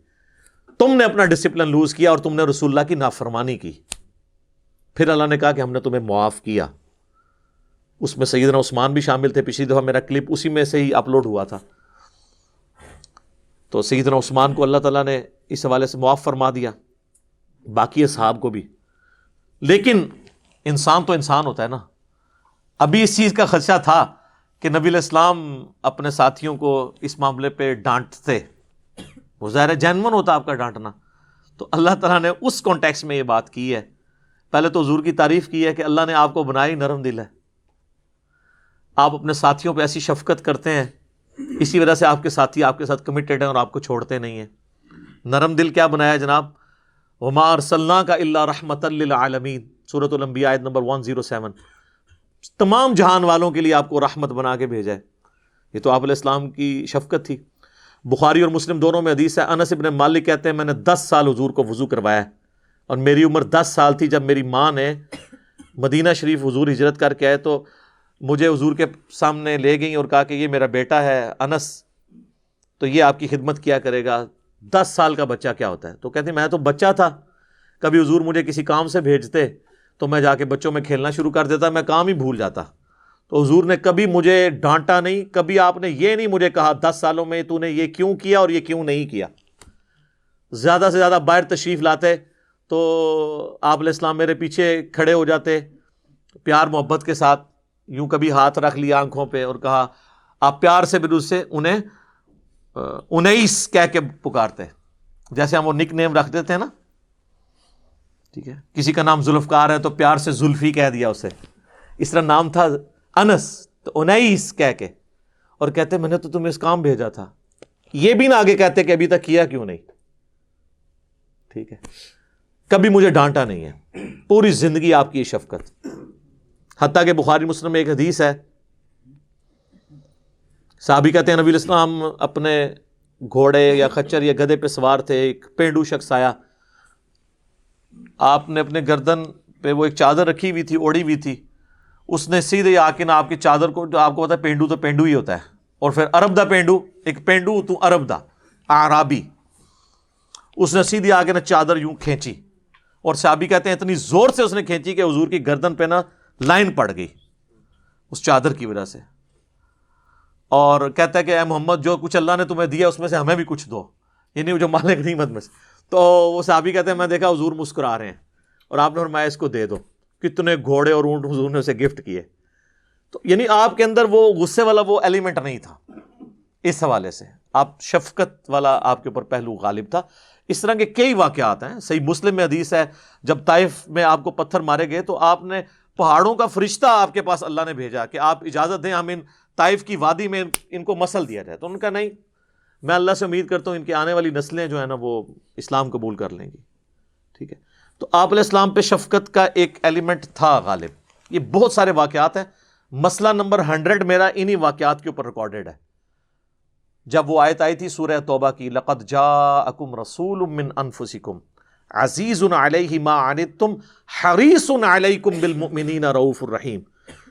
تم نے اپنا ڈسپلن لوز کیا اور تم نے رسول اللہ کی نافرمانی کی۔ پھر اللہ نے کہا کہ ہم نے تمہیں معاف کیا۔ اس میں سیدنا عثمان بھی شامل تھے پچھلی دفعہ میرا کلپ، اسی میں سے ہی اپلوڈ ہوا تھا۔ تو سیدنا عثمان کو اللہ تعالیٰ نے اس حوالے سے معاف فرما دیا، باقی اصحاب کو بھی۔ لیکن انسان تو انسان ہوتا ہے نا۔ ابھی اس چیز کا خدشہ تھا کہ نبی الاسلام اپنے ساتھیوں کو اس معاملے پہ ڈانٹتے۔ وہ ظاہر جینون ہوتا آپ کا ڈانٹنا۔ تو اللہ تعالیٰ نے اس کانٹیکس میں یہ بات کی ہے۔ پہلے تو حضور کی تعریف کی ہے کہ اللہ نے آپ کو بنائی نرم دل ہے۔ آپ اپنے ساتھیوں پہ ایسی شفقت کرتے ہیں، اسی وجہ سے آپ کے ساتھی آپ کے ساتھ کمیٹیڈ ہیں اور آپ کو چھوڑتے نہیں ہیں۔ نرم دل کیا بنایا جناب؟ ومار صلاح کا اللہ رحمت للعالمین صورت الانبیاء آیت نمبر 107 تمام جہان والوں کے لیے آپ کو رحمت بنا کے بھیجا ہے۔ یہ تو آپ علیہ السلام کی شفقت تھی۔ بخاری اور مسلم دونوں میں حدیث ہے، انس ابن مالک کہتے ہیں، میں نے دس سال حضور کو وضو کروایا اور میری عمر دس سال تھی جب میری ماں نے مدینہ شریف حضور ہجرت کر کے آئے، تو مجھے حضور کے سامنے لے گئیں اور کہا کہ یہ میرا بیٹا ہے انس، تو یہ آپ کی خدمت کیا کرے گا؟ دس سال کا بچہ کیا ہوتا ہے؟ تو کہتے میں تو بچہ تھا، کبھی حضور مجھے کسی کام سے بھیجتے تو میں جا کے بچوں میں کھیلنا شروع کر دیتا، میں کام ہی بھول جاتا۔ تو حضور نے کبھی مجھے ڈانٹا نہیں، کبھی آپ نے یہ نہیں مجھے کہا، دس سالوں میں تو نے یہ کیوں کیا اور یہ کیوں نہیں کیا؟ زیادہ سے زیادہ باہر تشریف لاتے تو آپ علیہ السلام میرے پیچھے کھڑے ہو جاتے، پیار محبت کے ساتھ۔ یوں کبھی ہاتھ رکھ لیا آنکھوں پہ اور کہا، آپ پیار سے بھی سے انہیں انیس کہہ کے پکارتے جیسے ہم وہ نک نیم رکھ دیتے ہیں نا۔ ٹھیک ہے۔ کسی کا نام ذوالفقار ہے تو پیار سے زلفی کہہ دیا اسے۔ اس طرح نام تھا انس، تو انیس کہہ کے۔ اور کہتے، میں نے تو تمہیں اس کام بھیجا تھا۔ یہ بھی نہ آگے کہتے کہ ابھی تک کیا، کیوں نہیں؟ ٹھیک ہے۔ کبھی مجھے ڈانٹا نہیں ہے۔ پوری زندگی آپ کی شفقت۔ حتیٰ کہ بخاری مسلم میں ایک حدیث ہے۔ صحابی کہتے ہیں نبی الاسلام اپنے گھوڑے یا خچر یا گدے پہ سوار تھے، ایک پینڈو شخص آیا۔ آپ نے اپنے گردن پہ وہ ایک چادر رکھی ہوئی تھی اوڑی ہوئی تھی۔ اس نے سیدھے آ کے نا آپ کی چادر کو، جو آپ کو پتا ہے، پینڈو تو پینڈو ہی ہوتا ہے۔ اور پھر ارب دا پینڈو، ایک پینڈو تو ارب دا آرابی اس نے سیدھی آ کے نا چادر یوں کھینچی۔ اور صحابی کہتے ہیں اتنی زور سے اس نے کھینچی کہ حضور کی گردن پہ نا لائن پڑ گئی اس چادر کی وجہ سے۔ اور کہتا ہے کہ اے محمد، جو کچھ اللہ نے تمہیں دیا، اس میں سے ہمیں بھی کچھ دو۔ یعنی جو مالک نعمت میں سے۔ تو وہ صحابی کہتے ہیں، میں دیکھا حضور مسکرا رہے ہیں اور آپ نے فرمایا، اس کو دے دو۔ کتنے گھوڑے اور اونٹ حضور نے اسے گفٹ کیے۔ تو یعنی آپ کے اندر وہ غصے والا وہ ایلیمنٹ نہیں تھا۔ اس حوالے سے آپ شفقت والا آپ کے اوپر پہلو غالب تھا۔ اس طرح کے کئی واقعات ہیں۔ صحیح مسلم میں حدیث ہے، جب طائف میں آپ کو پتھر مارے گئے تو آپ نے پہاڑوں کا فرشتہ آپ کے پاس اللہ نے بھیجا کہ آپ اجازت دیں، ہم ان طائف کی وادی میں ان کو مسل دیا جائے۔ تو ان کا نہیں، میں اللہ سے امید کرتا ہوں ان کی آنے والی نسلیں جو ہیں نا، وہ اسلام قبول کر لیں گی۔ ٹھیک ہے؟ تو آپ علیہ السلام پہ شفقت کا ایک ایلیمنٹ تھا غالب۔ یہ بہت سارے واقعات ہیں۔ مسئلہ نمبر ہنڈریڈ میرا انہی واقعات کے اوپر ریکارڈیڈ ہے۔ جب وہ آیت آئی تھی، سورہ توبہ کی، لقد جا اکم رسول من انفسکم۔ عزیز علیہ ما عنتم، حریص علیکم بالمؤمنین رؤوف الرحیم۔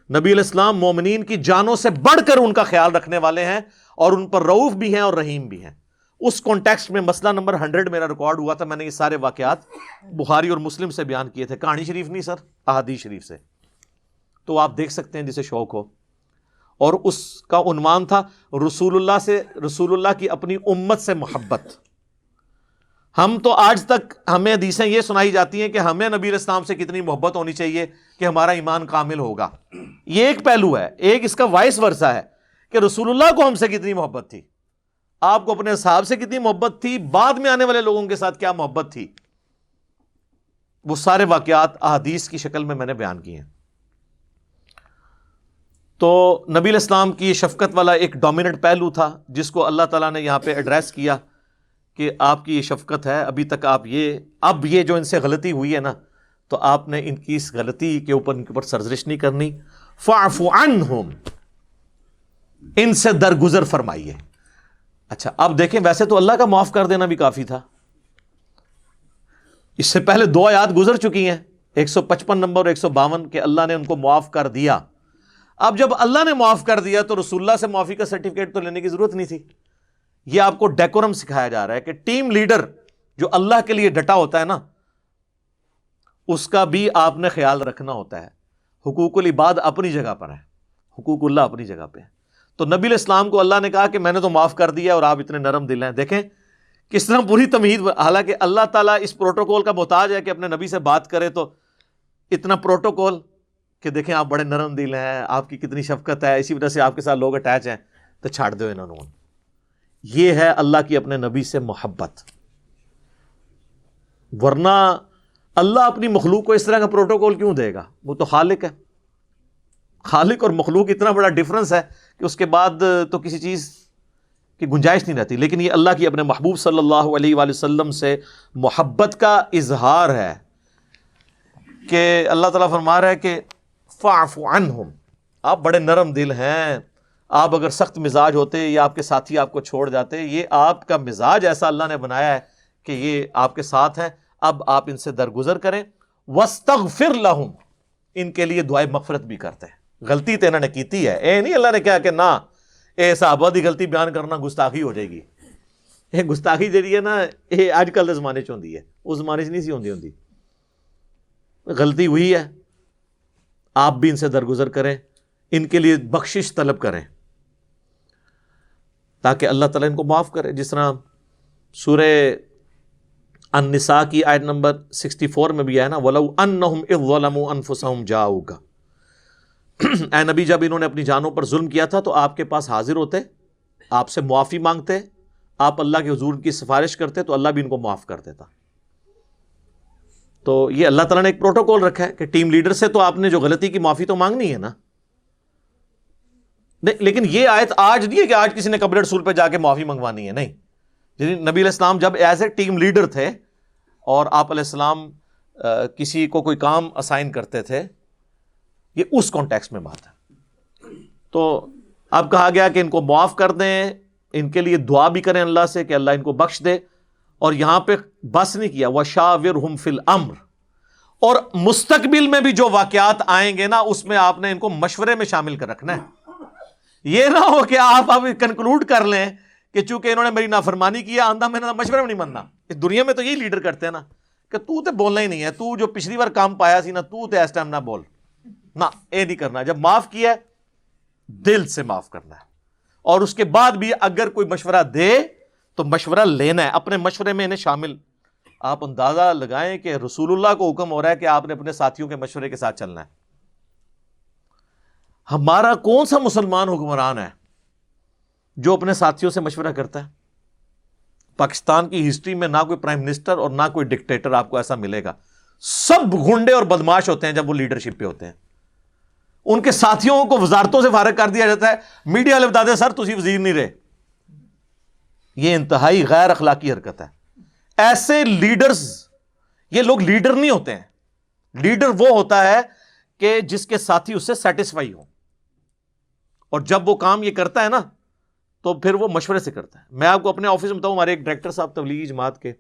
نبی علیہ السلام مومنین کی جانوں سے بڑھ کر ان کا خیال رکھنے والے ہیں اور ان پر رعوف بھی ہیں اور رحیم بھی ہیں۔ اس کانٹیکسٹ میں مسئلہ نمبر ہنڈریڈ میرا ریکارڈ ہوا تھا، میں نے یہ سارے واقعات بخاری اور مسلم سے بیان کیے تھے۔ کہانی شریف نہیں سر احادی شریف سے۔ تو آپ دیکھ سکتے ہیں جسے شوق ہو۔ اور اس کا عنوان تھا، رسول اللہ سے، رسول اللہ کی اپنی امت سے محبت۔ ہم تو آج تک ہمیں حدیثیں یہ سنائی جاتی ہیں کہ ہمیں نبی اسلام سے کتنی محبت ہونی چاہیے کہ ہمارا ایمان کامل ہوگا۔ یہ ایک پہلو ہے، ایک اس کا وائس ورثہ ہے کہ رسول اللہ کو ہم سے کتنی محبت تھی۔ آپ کو اپنے صاحب سے کتنی محبت تھی، بعد میں آنے والے لوگوں کے ساتھ کیا محبت تھی؟ وہ سارے واقعات احادیث کی شکل میں میں نے بیان کیے ہیں۔ تو نبی الاسلام کی شفقت والا ایک ڈومیننٹ پہلو تھا، جس کو اللہ تعالیٰ نے یہاں پہ ایڈریس کیا۔ کہ آپ کی یہ شفقت ہے، ابھی تک آپ یہ، اب یہ جو ان سے غلطی ہوئی ہے نا، تو آپ نے ان کی اس غلطی کے اوپر، ان کے اوپر سرزرش نہیں کرنی۔ فاف عنہم، ان سے درگزر فرمائیے۔ اچھا اب دیکھیں، ویسے تو اللہ کا معاف کر دینا بھی کافی تھا۔ اس سے پہلے دو آیات گزر چکی ہیں، ایک سو پچپن نمبر اور ایک سو باون، کہ اللہ نے ان کو معاف کر دیا۔ اب جب اللہ نے معاف کر دیا، تو رسول اللہ سے معافی کا سرٹیفکیٹ تو لینے کی ضرورت نہیں تھی۔ یہ آپ کو ڈیکورم سکھایا جا رہا ہے کہ ٹیم لیڈر جو اللہ کے لیے ڈٹا ہوتا ہے نا، اس کا بھی آپ نے خیال رکھنا ہوتا ہے۔ حقوق العباد اپنی جگہ پر ہے حقوق اللہ اپنی جگہ پہ ہے تو نبی الاسلام کو اللہ نے کہا کہ میں نے تو معاف کر دیا اور آپ اتنے نرم دل ہیں۔ دیکھیں کس طرح پوری تمہید، حالانکہ اللہ تعالیٰ اس پروٹوکول کا محتاج ہے کہ اپنے نبی سے بات کرے تو اتنا پروٹوکول کہ دیکھیں آپ بڑے نرم دل ہیں، آپ کی کتنی شفقت ہے، اسی وجہ سے آپ کے ساتھ لوگ اٹیچ ہیں۔ تو چھاڑ دو انہوں نے۔ یہ ہے اللہ کی اپنے نبی سے محبت۔ ورنہ اللہ اپنی مخلوق کو اس طرح کا پروٹوکول کیوں دے گا؟ وہ تو خالق ہے۔ خالق اور مخلوق اتنا بڑا ڈفرنس ہے کہ اس کے بعد تو کسی چیز کی گنجائش نہیں رہتی۔ لیکن یہ اللہ کی اپنے محبوب صلی اللہ علیہ وآلہ وسلم سے محبت کا اظہار ہے کہ اللہ تعالیٰ فرما رہا ہے کہ فاف عنہم۔ آپ بڑے نرم دل ہیں۔ آپ اگر سخت مزاج ہوتے یا آپ کے ساتھی آپ کو چھوڑ جاتے، یہ آپ کا مزاج ایسا اللہ نے بنایا ہے کہ یہ آپ کے ساتھ ہیں۔ اب آپ ان سے درگزر کریں۔ وسطر لہم ان کے لیے دعائیں مغفرت بھی کرتے ہیں۔ غلطی تو انہوں نے کیتی ہے۔ اے نہیں اللہ نے کہا کہ نہ، اے صحابہ دی غلطی بیان کرنا گستاخی ہو جائے گی۔ یہ گستاخی جی ہے نا، یہ اج کل کے زمانے چ ہوتی ہے؟ اس زمانے چ نہیں سی ہوتی ہوں غلطی ہوئی ہے۔ آپ بھی ان سے درگزر کریں۔ ان کے لیے بخشش طلب کریں۔ تاکہ اللہ تعالیٰ ان کو معاف کرے۔ جس طرح سورہ النساء کی آیت نمبر 64 میں بھی ہے نا، ولو انہم اذ ظلموا انفسہم جاؤگا اے نبی، جب انہوں نے اپنی جانوں پر ظلم کیا تھا تو آپ کے پاس حاضر ہوتے، آپ سے معافی مانگتے، آپ اللہ کے حضور کی سفارش کرتے تو اللہ بھی ان کو معاف کر دیتا۔ تو یہ اللہ تعالیٰ نے ایک پروٹوکول رکھا ہے کہ ٹیم لیڈر سے تو آپ نے جو غلطی کی معافی تو مانگنی ہے نا۔ لیکن یہ آیت آج نہیں ہے کہ آج کسی نے قبر رسول پہ جا کے معافی منگوانی ہے، نہیں۔ یعنی نبی علیہ السلام جب ایز اے ٹیم لیڈر تھے اور آپ علیہ السلام کسی کو کوئی کام اسائن کرتے تھے، یہ اس کانٹیکس میں بات ہے۔ تو اب کہا گیا کہ ان کو معاف کر دیں، ان کے لیے دعا بھی کریں اللہ سے کہ اللہ ان کو بخش دے۔ اور یہاں پہ بس نہیں کیا وہ شاور فل امر اور مستقبل میں بھی جو واقعات آئیں گے نا، اس میں آپ نے ان کو مشورے میں شامل کر رکھنا ہے۔ یہ نہ ہو کہ آپ اب کنکلوڈ کر لیں کہ چونکہ انہوں نے میری نافرمانی کیا آندہ میں مشورے میں نہیں مننا اس دنیا میں تو یہی لیڈر کرتے ہیں نا کہ تو تے بولنا ہی نہیں ہے، تو جو پچھلی بار کام پایا سی نا، تو تے اس ٹائم نہ بول۔ نہ، اے نہیں کرنا۔ جب معاف کیا ہے، دل سے معاف کرنا ہے۔ اور اس کے بعد بھی اگر کوئی مشورہ دے، تو مشورہ لینا ہے۔ اپنے مشورے میں انہیں شامل۔ آپ اندازہ لگائیں کہ رسول اللہ کو حکم ہو رہا ہے کہ آپ نے اپنے ساتھیوں کے مشورے کے ساتھ چلنا ہے۔ ہمارا کون سا مسلمان حکمران ہے جو اپنے ساتھیوں سے مشورہ کرتا ہے؟ پاکستان کی ہسٹری میں نہ کوئی پرائم منسٹر اور نہ کوئی ڈکٹیٹر آپ کو ایسا ملے گا۔ سب گنڈے اور بدماش ہوتے ہیں جب وہ لیڈرشپ پہ ہوتے ہیں۔ ان کے ساتھیوں کو وزارتوں سے فارغ کر دیا جاتا ہے۔ میڈیا والے بتا دیں، سر تھی وزیر نہیں رہے۔ یہ انتہائی غیر اخلاقی حرکت ہے۔ ایسے لیڈرز، یہ لوگ لیڈر نہیں ہوتے ہیں۔ لیڈر وہ ہوتا ہے کہ جس کے ساتھی اس سے سیٹسفائی ہو اور جب وہ کام یہ کرتا ہے نا، تو پھر وہ مشورے سے کرتا ہے۔ میں آپ کو اپنے آفس میں بتاؤں، ہمارے ایک ڈائریکٹر صاحب تبلیغی جماعت کے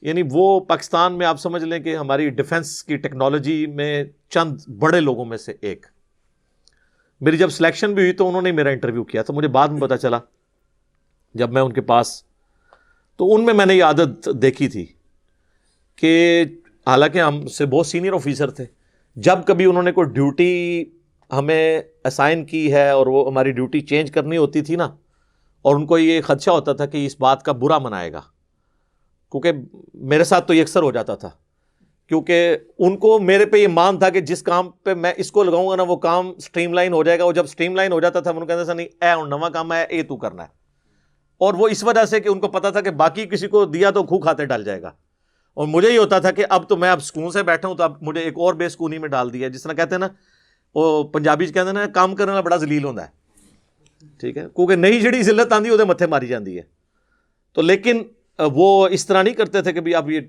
یعنی وہ پاکستان میں آپ سمجھ لیں کہ ہماری ڈیفنس کی ٹیکنالوجی میں چند بڑے لوگوں میں سے ایک۔ میری جب سلیکشن بھی ہوئی تو انہوں نے میرا انٹرویو کیا، تو مجھے بعد میں پتا چلا جب میں ان کے پاس، تو ان میں میں نے یہ عادت دیکھی تھی کہ حالانکہ ہم سے بہت سینئر آفیسر تھے۔ جب کبھی انہوں نے کوئی ڈیوٹی ہمیں اسائن کی ہے اور وہ ہماری ڈیوٹی چینج کرنی ہوتی تھی نا، اور ان کو یہ خدشہ ہوتا تھا کہ اس بات کا برا منائے گا۔ کیونکہ میرے ساتھ تو یہ اکثر ہو جاتا تھا۔ کیونکہ ان کو میرے پہ یہ مان تھا کہ جس کام پہ میں اس کو لگاؤں گا نا، وہ کام سٹریم لائن ہو جائے گا۔ وہ جب سٹریم لائن ہو جاتا تھا انہوں کہتے تھا، نہیں، اے، اور نواں کام ہے، اے، تو کرنا ہے۔ اور وہ اس وجہ سے کہ ان کو پتا تھا کہ باقی کسی کو دیا تو کھو کھاتے ڈال جائے گا۔ اور مجھے یہ ہوتا تھا کہ اب تو میں اب سکون سے بیٹھا ہوں، تو اب مجھے ایک اور بے سکونی میں ڈال دیا جس طرح کہتے ہیں نا وہ پنجابی کہتے ہیں نا کام کرنے والا بڑا ذلیل ہوتا ہے ٹھیک ہے کیونکہ نئی جڑی ذلت آتی وہ متھے ماری جاتی ہے تو لیکن وہ اس طرح نہیں کرتے تھے کہ اب یہ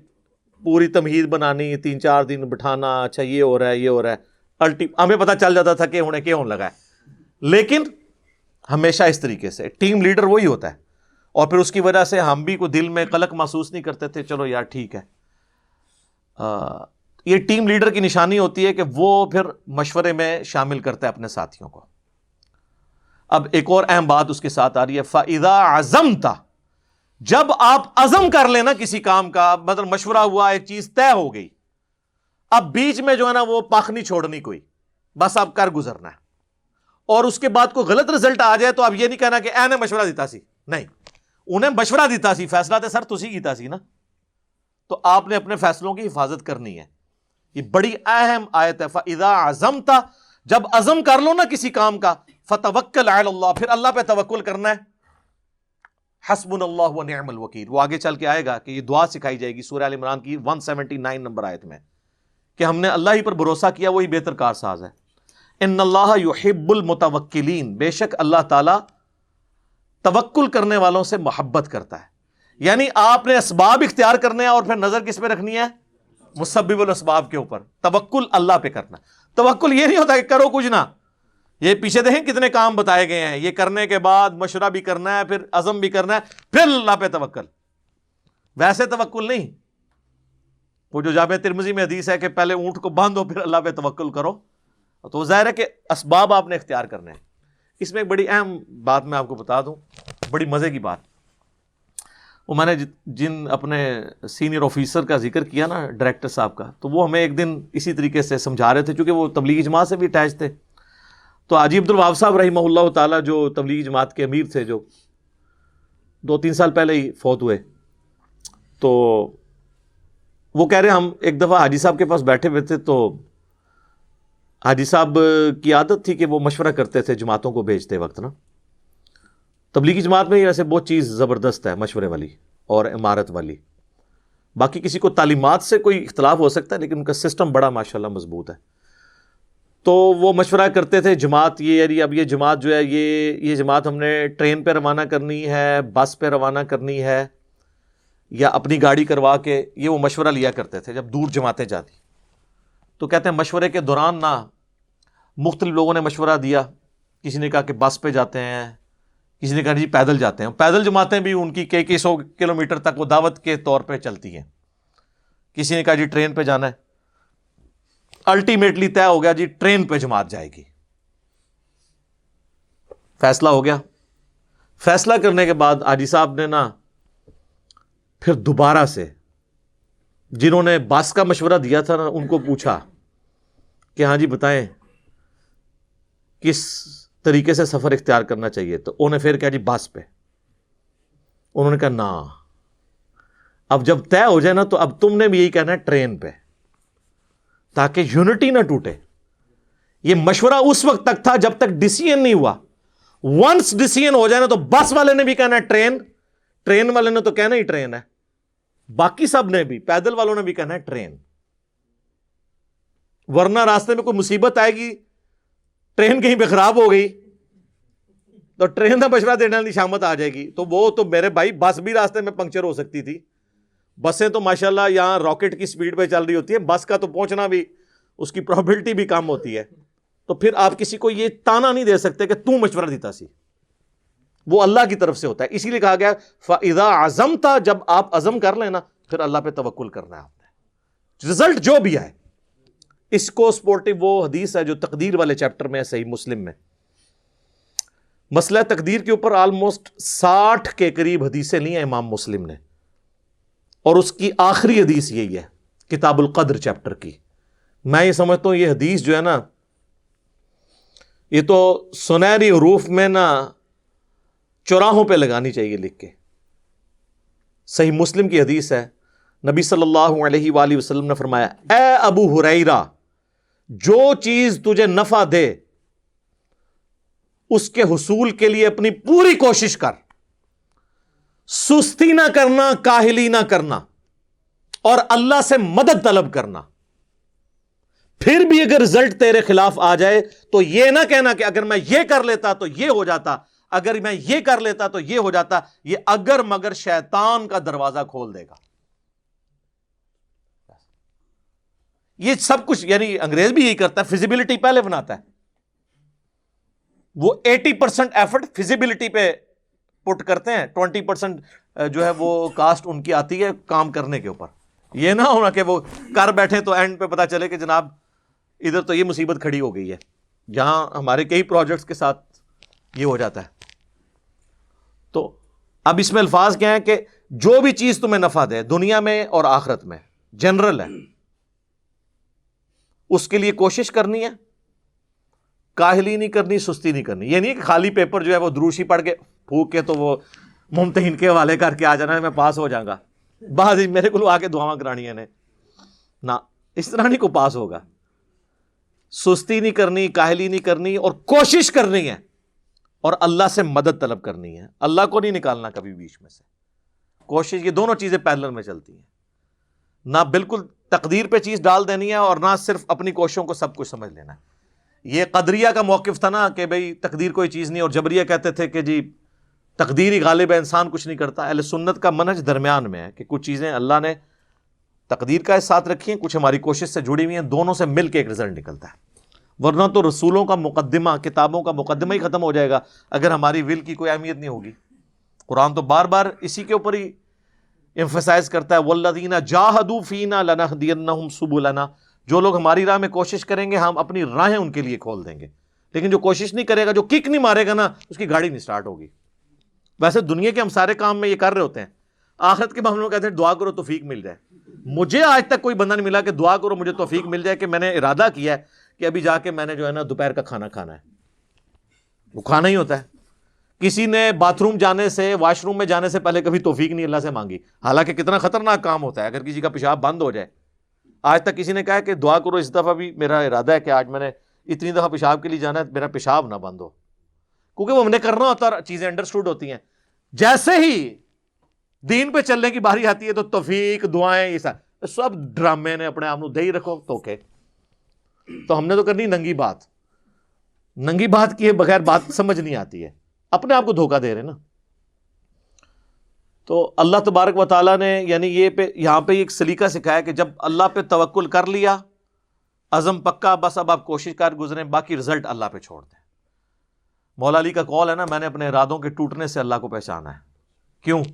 پوری تمہید بنانی تین چار دن بٹھانا اچھا یہ ہو رہا ہے یہ ہو رہا ہے الٹی ہمیں پتہ چل جاتا تھا کہ انہیں کیا ہونے لگا ہے لیکن ہمیشہ اس طریقے سے ٹیم لیڈر وہی ہوتا ہے اور پھر اس کی وجہ سے ہم بھی کوئی دل میں قلق محسوس نہیں کرتے تھے چلو یار ٹھیک ہے یہ ٹیم لیڈر کی نشانی ہوتی ہے کہ وہ پھر مشورے میں شامل کرتا ہے اپنے ساتھیوں کو۔ اب ایک اور اہم بات اس کے ساتھ آ رہی ہے فائدہ اعظم تھا جب آپ عزم کر لینا کسی کام کا مطلب مشورہ ہوا، ایک چیز طے ہو گئی، اب بیچ میں جو ہے نا وہ پاک نہیں چھوڑنی کوئی، بس اب کر گزرنا ہے۔ اور اس کے بعد کوئی غلط رزلٹ آ جائے تو اب یہ نہیں کہنا کہ اے نے مشورہ دیتا سی۔ نہیں، انہیں مشورہ دیتا سی، فیصلہ تو سر تھی کیتا سی نا۔ تو آپ نے اپنے فیصلوں کی حفاظت کرنی ہے۔ یہ بڑی اہم آیت ہے فضا اعظم تھا جب عزم کر لو نا کسی کام کا، فتوکل اللہ پھر اللہ پہ توکل کرنا ہے۔ حسب اللہ و نعم الوکیل وہ آگے چل کے آئے گا کہ یہ دعا سکھائی جائے گی سورہ عمران کی 179 نمبر آیت میں، کہ ہم نے اللہ ہی پر بھروسہ کیا، وہی بہتر کار ساز ہے۔ ان اللہ یحب المتوکلین بے شک اللہ تعالی توکل کرنے والوں سے محبت کرتا ہے۔ یعنی آپ نے اسباب اختیار کرنے ہیں اور پھر نظر کس پہ رکھنی ہے؟ مسبب الاسباب کے اوپر، توکل اللہ پہ کرنا۔ توکل یہ نہیں ہوتا کہ کرو کچھ نہ۔ یہ پیچھے دیکھیں کتنے کام بتائے گئے ہیں۔ یہ کرنے کے بعد مشورہ بھی کرنا ہے، پھر عزم بھی کرنا ہے، پھر اللہ پہ توکل۔ ویسے توکل نہیں۔ وہ جو جامع ترمزی میں حدیث ہے کہ پہلے اونٹ کو باندھو، پھر اللہ پہ توکل کرو۔ تو ظاہر ہے کہ اسباب آپ نے اختیار کرنے ہیں۔ اس میں ایک بڑی اہم بات میں آپ کو بتا دوں، بڑی مزے کی بات۔ وہ میں نے جن اپنے سینئر آفیسر کا ذکر کیا نا ڈائریکٹر صاحب کا، تو وہ ہمیں ایک دن اسی طریقے سے سمجھا رہے تھے، چونکہ وہ تبلیغی جماعت سے بھی اٹیچ تھے۔ تو عجیب الواب صاحب رحمہ اللہ تعالیٰ جو تبلیغی جماعت کے امیر تھے، جو دو تین سال پہلے ہی فوت ہوئے۔ تو وہ کہہ رہے ہم ایک دفعہ حاجی صاحب کے پاس بیٹھے ہوئے تھے، تو حاجی صاحب کی عادت تھی کہ وہ مشورہ کرتے تھے جماعتوں کو بھیجتے وقت نا۔ تبلیغی جماعت میں ایسے بہت چیز زبردست ہے، مشورے والی اور عمارت والی۔ باقی کسی کو تعلیمات سے کوئی اختلاف ہو سکتا ہے، لیکن ان کا سسٹم بڑا ماشاء اللہ مضبوط ہے۔ تو وہ مشورہ کرتے تھے، جماعت یہ یعنی اب یہ جماعت جو ہے، یہ یہ جماعت ہم نے ٹرین پہ روانہ کرنی ہے، بس پہ روانہ کرنی ہے یا اپنی گاڑی کروا کے یہ وہ مشورہ لیا کرتے تھے جب دور جماعتیں جاتی۔ تو کہتے ہیں مشورے کے دوران نہ مختلف لوگوں نے مشورہ دیا، کسی نے کہا کہ بس پہ جاتے ہیں کسی نے کہا جی پیدل جاتے ہیں۔ پیدل جماعتیں بھی ان کی کئی کئی سو کلو میٹر تک وہ دعوت کے طور پہ چلتی ہیں۔ کسی نے کہا جی ٹرین پہ جانا ہے۔ الٹیمیٹلی طے ہو گیا جی ٹرین پہ جماعت جائے گی۔ فیصلہ ہو گیا۔ فیصلہ کرنے کے بعد آجی صاحب نے نا پھر دوبارہ سے جنہوں نے بس کا مشورہ دیا تھا نا، ان کو پوچھا کہ ہاں جی بتائیں، کس طریقے سے سفر اختیار کرنا چاہیے۔ تو انہوں نے پھر کہا جی بس پہ۔ انہوں نے کہا نا اب جب طے ہو جائے نا تو اب تم نے بھی یہی کہنا ہے ٹرین پہ۔ تاکہ یونٹی نہ ٹوٹے۔ یہ مشورہ اس وقت تک تھا جب تک ڈسیزن نہیں ہوا۔ ونس ڈسیزن ہو جائے نا تو بس والے نے بھی کہنا ہے ٹرین۔ ٹرین والے نے تو کہنا ہی ٹرین ہے۔ باقی سب نے بھی، پیدل والوں نے بھی کہنا ہے ٹرین۔ ورنہ راستے میں کوئی مصیبت آئے گی۔ ٹرین کہیں پہ خراب ہو گئی، تو ٹرین کا مشورہ دینے والی شامت آ جائے گی۔ تو وہ تو میرے بھائی، بس بھی راستے میں پنکچر ہو سکتی تھی۔ بسیں تو ماشاء اللہ یہاں راکٹ کی سپیڈ پہ چل رہی ہوتی ہے بس کا تو پہنچنا بھی، اس کی پرابلٹی بھی کم ہوتی ہے۔ تو پھر آپ کسی کو یہ تانا نہیں دے سکتے کہ تم مشورہ دیتا سی۔ وہ اللہ کی طرف سے ہوتا ہے۔ اسی لیے کہا گیا فضا اعظم تھا جب آپ عزم کر لینا، پھر اللہ پہ توکل کرنا ہے آپ نے۔ رزلٹ جو بھی آئے۔ اس کو سپورٹو وہ حدیث ہے جو تقدیر والے چیپٹر میں ہے، صحیح مسلم میں۔ مسئلہ تقدیر کے اوپر آلموسٹ ساٹھ کے قریب حدیثیں لی ہیں امام مسلم نے۔ اور اس کی آخری حدیث یہی ہے، کتاب القدر چیپٹر کی۔ میں یہ سمجھتا ہوں، یہ حدیث جو ہے نا، یہ تو سنہری حروف میں نا چوراہوں پہ لگانی چاہیے لکھ کے۔ صحیح مسلم کی حدیث ہے، نبی صلی اللہ علیہ وآلہ وسلم نے فرمایا، اے ابو ہریرا جو چیز تجھے نفع دے، اس کے حصول کے لیے اپنی پوری کوشش کر۔ سستی نہ کرنا، کاہلی نہ کرنا، اور اللہ سے مدد طلب کرنا۔ پھر بھی اگر رزلٹ تیرے خلاف آ جائے، تو یہ نہ کہنا کہ اگر میں یہ کر لیتا تو یہ ہو جاتا، اگر میں یہ کر لیتا تو یہ ہو جاتا، یہ اگر مگر شیطان کا دروازہ کھول دے گا۔ یہ سب کچھ یعنی انگریز بھی یہی کرتا ہے فزیبلٹی پہلے بناتا ہے۔ وہ ایٹی پرسینٹ ایفرٹ فزیبلٹی پہ پٹ کرتے ہیں ٹوینٹی پرسینٹ جو ہے وہ کاسٹ ان کی آتی ہے کام کرنے کے اوپر۔ یہ نہ ہونا کہ وہ کر بیٹھے تو اینڈ پہ پتا چلے کہ جناب ادھر تو یہ مصیبت کھڑی ہو گئی ہے۔ جہاں ہمارے کئی پروجیکٹس کے ساتھ یہ ہو جاتا ہے۔ تو اب اس میں الفاظ کیا ہے کہ جو بھی چیز تمہیں نفع دے، دنیا میں اور آخرت میں جنرل ہے۔ اس کے لیے کوشش کرنی ہے۔ کاہلی نہیں کرنی، سستی نہیں کرنی۔ یہ نہیں کہ خالی پیپر جو ہے وہ دروشی پڑھ کے پھونک کے تو وہ ممتحن کے حوالے کر کے آ جانا ہے میں پاس ہو جاؤں گا۔ بعض میرے کو آ کے دعا کرانی نے نہ، اس طرح نہیں کو پاس ہوگا۔ سستی نہیں کرنی، کاہلی نہیں کرنی اور کوشش کرنی ہے۔ اور اللہ سے مدد طلب کرنی ہے۔ اللہ کو نہیں نکالنا کبھی بیچ میں سے۔ کوشش، یہ دونوں چیزیں پیدل میں چلتی ہیں۔ نہ، بالکل تقدیر پہ چیز ڈال دینی ہے اور نہ صرف اپنی کوششوں کو سب کچھ سمجھ لینا ہے۔ یہ قدریہ کا موقف تھا نا کہ بھائی تقدیر کوئی چیز نہیں، اور جبریہ کہتے تھے کہ جی تقدیری غالب ہے، انسان کچھ نہیں کرتا۔ اہل سنت کا منج درمیان میں ہے کہ کچھ چیزیں اللہ نے تقدیر کا ساتھ رکھی ہیں، کچھ ہماری کوشش سے جڑی ہوئی ہیں، دونوں سے مل کے ایک رزلٹ نکلتا ہے۔ ورنہ تو رسولوں کا مقدمہ، کتابوں کا مقدمہ ہی ختم ہو جائے گا اگر ہماری ول کی کوئی اہمیت نہیں ہوگی۔ قرآن تو بار بار اسی کے اوپر ہی امفسائز کرتا ہے ولدینہ جاہدو فینا لنا دین سب لنا جو لوگ ہماری راہ میں کوشش کریں گے، ہم اپنی راہیں ان کے لیے کھول دیں گے۔ لیکن جو کوشش نہیں کرے گا، جو کک نہیں مارے گا نا، اس کی گاڑی نہیں اسٹارٹ ہوگی۔ ویسے دنیا کے ہم سارے کام میں یہ کر رہے ہوتے ہیں۔ آخرت کے معاملوں میں کہتے ہیں، دعا کرو، توفیق مل جائے۔ مجھے آج تک کوئی بندہ نہیں ملا کہ دعا کرو، مجھے توفیق مل جائے کہ میں نے ارادہ کیا ہے کہ ابھی جا کے میں نے جو ہے نا دوپہر کا کھانا کھانا ہے۔ وہ کھانا ہی ہوتا ہے۔ کسی نے باتھ روم جانے سے واش روم میں جانے سے پہلے کبھی توفیق نہیں اللہ سے مانگی۔ حالانکہ کتنا خطرناک کام ہوتا ہے، اگر کسی کا پیشاب بند ہو جائے۔ آج تک کسی نے کہا کہ دعا کرو، اس دفعہ بھی میرا ارادہ ہے کہ آج میں نے اتنی دفعہ پیشاب کے لیے جانا ہے، میرا پیشاب نہ بند ہو۔ کیونکہ وہ ہم نے کرنا ہوتا ہے، چیزیں انڈرسٹوڈ ہوتی ہیں۔ جیسے ہی دین پہ چلنے کی باری آتی ہے تو توفیق، دعائیں، یہ سب۔ سب ڈرامے نے اپنے آپ دے ہی رکھو تو کہ تو ہم نے تو کرنی ننگی بات۔ ننگی بات کی بغیر بات سمجھ نہیں آتی ہے۔ اپنے آپ کو دھوکہ دے رہے ہیں نا۔ تو اللہ تبارک و تعالیٰ نے یعنی یہ پہ یہاں پہ ایک سلیقہ سکھایا کہ جب اللہ پہ توکل کر لیا، عزم پکا، بس اب آپ کوشش کر گزریں، باقی رزلٹ اللہ پہ چھوڑ دیں۔ مولا علی کا کال ہے نا، میں نے اپنے ارادوں کے ٹوٹنے سے اللہ کو پہچانا ہے۔ کیوں؟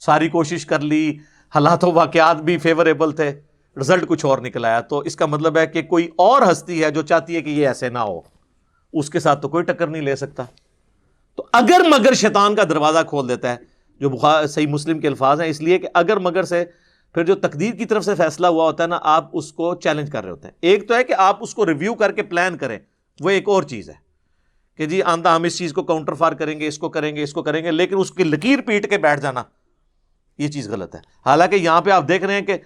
ساری کوشش کر لی، حالات و واقعات بھی فیوریبل تھے رزلٹ کچھ اور نکل آیا۔ تو اس کا مطلب ہے کہ کوئی اور ہستی ہے جو چاہتی ہے کہ یہ ایسے نہ ہو۔ اس کے ساتھ تو کوئی ٹکر نہیں لے سکتا۔ تو اگر مگر شیطان کا دروازہ کھول دیتا ہے، جو بخار، صحیح مسلم کے الفاظ ہیں، اس لیے کہ اگر مگر سے پھر جو تقدیر کی طرف سے فیصلہ ہوا ہوتا ہے نا، آپ اس کو چیلنج کر رہے ہوتے ہیں۔ ایک تو ہے کہ آپ اس کو ریویو کر کے پلان کریں۔ وہ ایک اور چیز ہے کہ جی آندہ ہم اس چیز کو کاؤنٹر فار کریں گے، اس کو کریں گے، اس کو کریں گے، لیکن اس کی لکیر پیٹ کے بیٹھ جانا، یہ چیز غلط ہے۔ حالانکہ یہاں پہ آپ دیکھ رہے ہیں کہ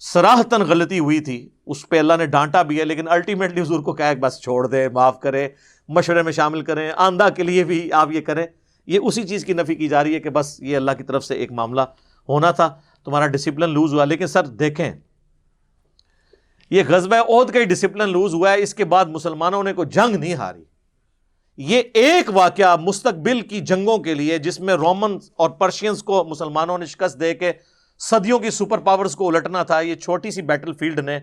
سراہتن غلطی ہوئی تھی۔ اس پہ اللہ نے ڈانٹا بھی ہے، لیکن الٹیمیٹلی حضور کو کہا کہ بس چھوڑ دے، معاف کرے۔ مشورے میں شامل کریں آندہ کے لیے بھی آپ یہ کریں۔ یہ اسی چیز کی نفی کی جا رہی ہے کہ بس یہ اللہ کی طرف سے ایک معاملہ ہونا تھا، تمہارا ڈسپلن لوز ہوا۔ لیکن سر، دیکھیں، یہ غزبہ عہد کا ہی ڈسپلن لوز ہوا ہے۔ اس کے بعد مسلمانوں نے کوئی جنگ نہیں ہاری۔ یہ ایک واقعہ مستقبل کی جنگوں کے لیے، جس میں رومن اور پرشینس کو مسلمانوں نے شکست دے کے صدیوں کی سپر پاورز کو الٹنا تھا۔ یہ چھوٹی سی بیٹل فیلڈ نے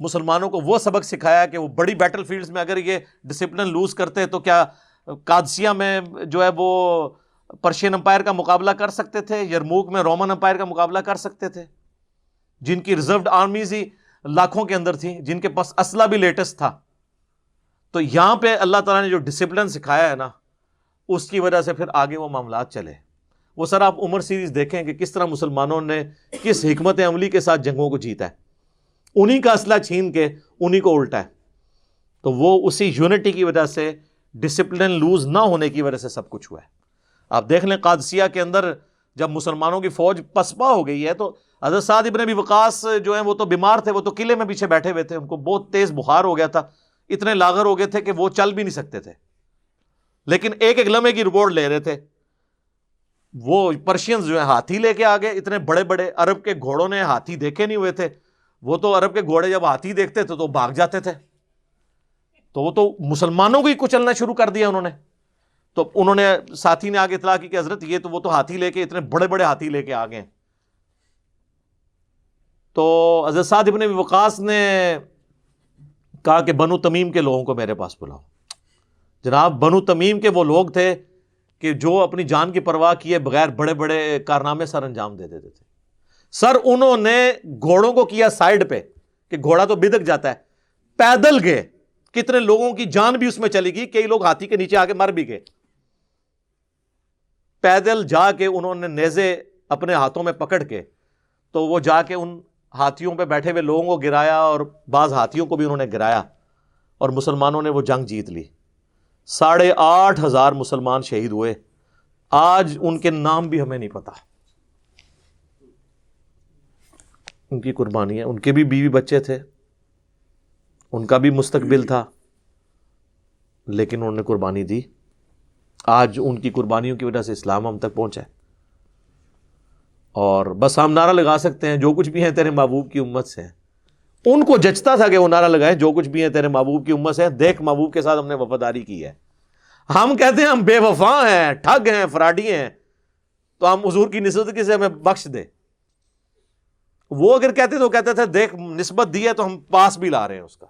مسلمانوں کو وہ سبق سکھایا کہ وہ بڑی بیٹل فیلڈز میں اگر یہ ڈسپلن لوز کرتے تو کیا قادسیہ میں جو ہے وہ پرشین امپائر کا مقابلہ کر سکتے تھے، یرموک میں رومن امپائر کا مقابلہ کر سکتے تھے۔ جن کی ریزروڈ آرمیز ہی لاکھوں کے اندر تھی جن کے پاس اسلحہ بھی لیٹسٹ تھا۔ تو یہاں پہ اللہ تعالیٰ نے جو ڈسپلن سکھایا ہے نا، اس کی وجہ سے پھر آگے وہ معاملات چلے۔ وہ سر آپ عمر سیریز دیکھیں کہ کس طرح مسلمانوں نے کس حکمت عملی کے ساتھ جنگوں کو جیتا ہے۔ انہی کا اسلحہ چھین کے انہی کو الٹا ہے۔ تو وہ اسی یونٹی کی وجہ سے ڈسپلن لوز نہ ہونے کی وجہ سے سب کچھ ہوا ہے۔ آپ دیکھ لیں قادسیہ کے اندر جب مسلمانوں کی فوج پسپا ہو گئی ہے، تو حضرت سعد ابن بھی وقاص جو ہیں، وہ تو بیمار تھے، وہ تو قلعے میں پیچھے بیٹھے ہوئے تھے۔ ان کو بہت تیز بخار ہو گیا تھا۔ اتنے لاغر ہو گئے تھے کہ وہ چل بھی نہیں سکتے تھے۔ لیکن ایک ایک لمحے کی رپورٹ لے رہے تھے۔ وہ پرشینز جو ہیں، ہاتھی لے کے آ گئے۔ اتنے بڑے بڑے عرب کے گھوڑوں نے ہاتھی دیکھے نہیں ہوئے تھے۔ وہ تو عرب کے گھوڑے جب ہاتھی دیکھتے تھے تو بھاگ جاتے تھے۔ تو وہ تو مسلمانوں کو ہی کچلنا شروع کر دیا انہوں نے۔ تو انہوں نے ساتھی نے آگے اطلاع کی کہ حضرت یہ تو وہ تو ہاتھی لے کے اتنے بڑے بڑے ہاتھی لے کے آ گئے۔ تو حضرت سعد ابن وقاص نے کہا کہ بنو تمیم کے لوگوں کو میرے پاس بلاؤ۔ جناب، بنو تمیم کے وہ لوگ تھے کہ جو اپنی جان کی پرواہ کیے بغیر بڑے بڑے کارنامے سر انجام دے دیتے تھے۔ سر انہوں نے گھوڑوں کو کیا سائڈ پہ کہ گھوڑا تو بدک جاتا ہے، پیدل گئے۔ کتنے لوگوں کی جان بھی اس میں چلی گئی، کئی لوگ ہاتھی کے نیچے آ کے مر بھی گئے۔ پیدل جا کے انہوں نے نیزے اپنے ہاتھوں میں پکڑ کے تو وہ جا کے ان ہاتھیوں پہ بیٹھے ہوئے لوگوں کو گرایا اور بعض ہاتھیوں کو بھی انہوں نے گرایا اور مسلمانوں نے وہ جنگ جیت لی۔ ساڑھے آٹھ ہزار مسلمان شہید ہوئے۔ آج ان کے نام بھی ہمیں نہیں پتا ان کی قربانی ہے۔ ان کے بھی بیوی بچے تھے۔ ان کا بھی مستقبل تھا۔ لیکن انہوں نے قربانی دی۔ آج ان کی قربانیوں کی وجہ سے اسلام ہم تک پہنچا ہے۔ اور بس ہم نعرہ لگا سکتے ہیں جو کچھ بھی ہیں تیرے محبوب کی امت سے۔ ان کو جچتا تھا کہ وہ نعرہ لگائیں۔ جو کچھ بھی ہیں تیرے محبوب کی امت سے دیکھ محبوب کے ساتھ ہم نے وفاداری کی ہے۔ ہم کہتے ہیں ہم بے وفا ہیں، ٹھگ ہیں، فراڈی ہیں۔ تو ہم حضور کی نسبت کی سے ہمیں بخش دے وہ اگر کہتے تو کہتے تھے دیکھ، نسبت دی ہے تو ہم پاس بھی لا رہے ہیں اس کا۔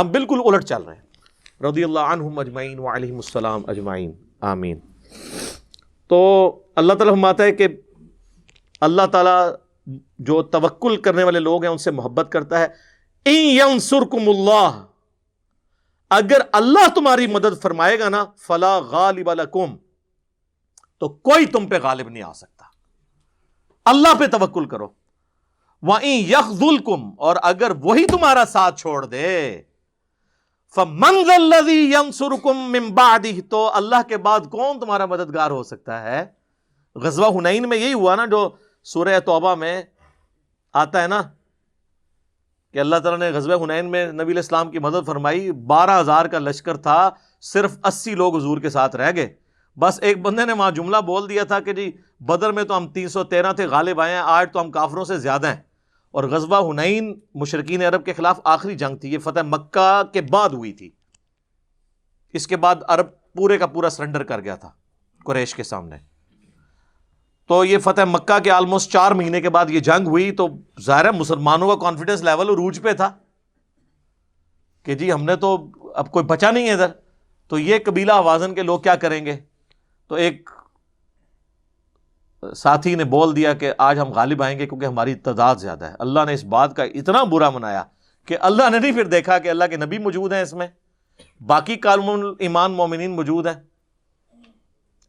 ہم بالکل الٹ چل رہے ہیں۔ رضی اللہ عنہم اجمعین وعلیہم السلام اجمعین۔ آمین۔ تو اللہ تعالیٰ ہم ہے کہ اللہ تعالیٰ جو توکل کرنے والے لوگ ہیں، ان سے محبت کرتا ہے۔ ینصرکم اللہ۔ اگر اللہ تمہاری مدد فرمائے گا نا، فلا غالب لکم۔ تو کوئی تم پہ غالب نہیں آ سکتا۔ اللہ پہ توکل کرو۔ وہیں کم اور اگر وہی تمہارا ساتھ چھوڑ دے تو اللہ کے بعد کون تمہارا مددگار ہو سکتا ہے؟ غزوہ ہنین میں یہی ہوا نا، جو سورہ توبہ میں آتا ہے نا، کہ اللہ تعالیٰ نے غزوہ ہنین میں نبی الاسلام کی مدد فرمائی، بارہ ہزار کا لشکر تھا، صرف اسی لوگ حضور کے ساتھ رہ گئے۔ بس ایک بندے نے وہاں جملہ بول دیا تھا کہ جی بدر میں تو ہم تین سو تیرہ تھے، غالب آئے ہیں، آج تو ہم کافروں سے زیادہ ہیں۔ اور غزوہ ہنین مشرقین عرب کے خلاف آخری جنگ تھی، یہ فتح مکہ کے بعد ہوئی تھی۔ اس کے بعد عرب پورے کا پورا سرنڈر کر گیا تھا قریش کے سامنے۔ تو یہ فتح مکہ کے آلموسٹ چار مہینے کے بعد یہ جنگ ہوئی، تو ظاہر ہے مسلمانوں کا کانفیڈنس لیول عروج پہ تھا کہ جی ہم نے تو اب کوئی بچا نہیں ہے ادھر۔ تو یہ قبیلہ آوازن کے لوگ کیا کریں گے؟ تو ایک ساتھی نے بول دیا کہ آج ہم غالب آئیں گے کیونکہ ہماری تعداد زیادہ ہے۔ اللہ نے اس بات کا اتنا برا منایا کہ اللہ نے نہیں پھر دیکھا کہ اللہ کے نبی موجود ہیں اس میں۔ باقی کالم ایمان مومنین موجود ہیں۔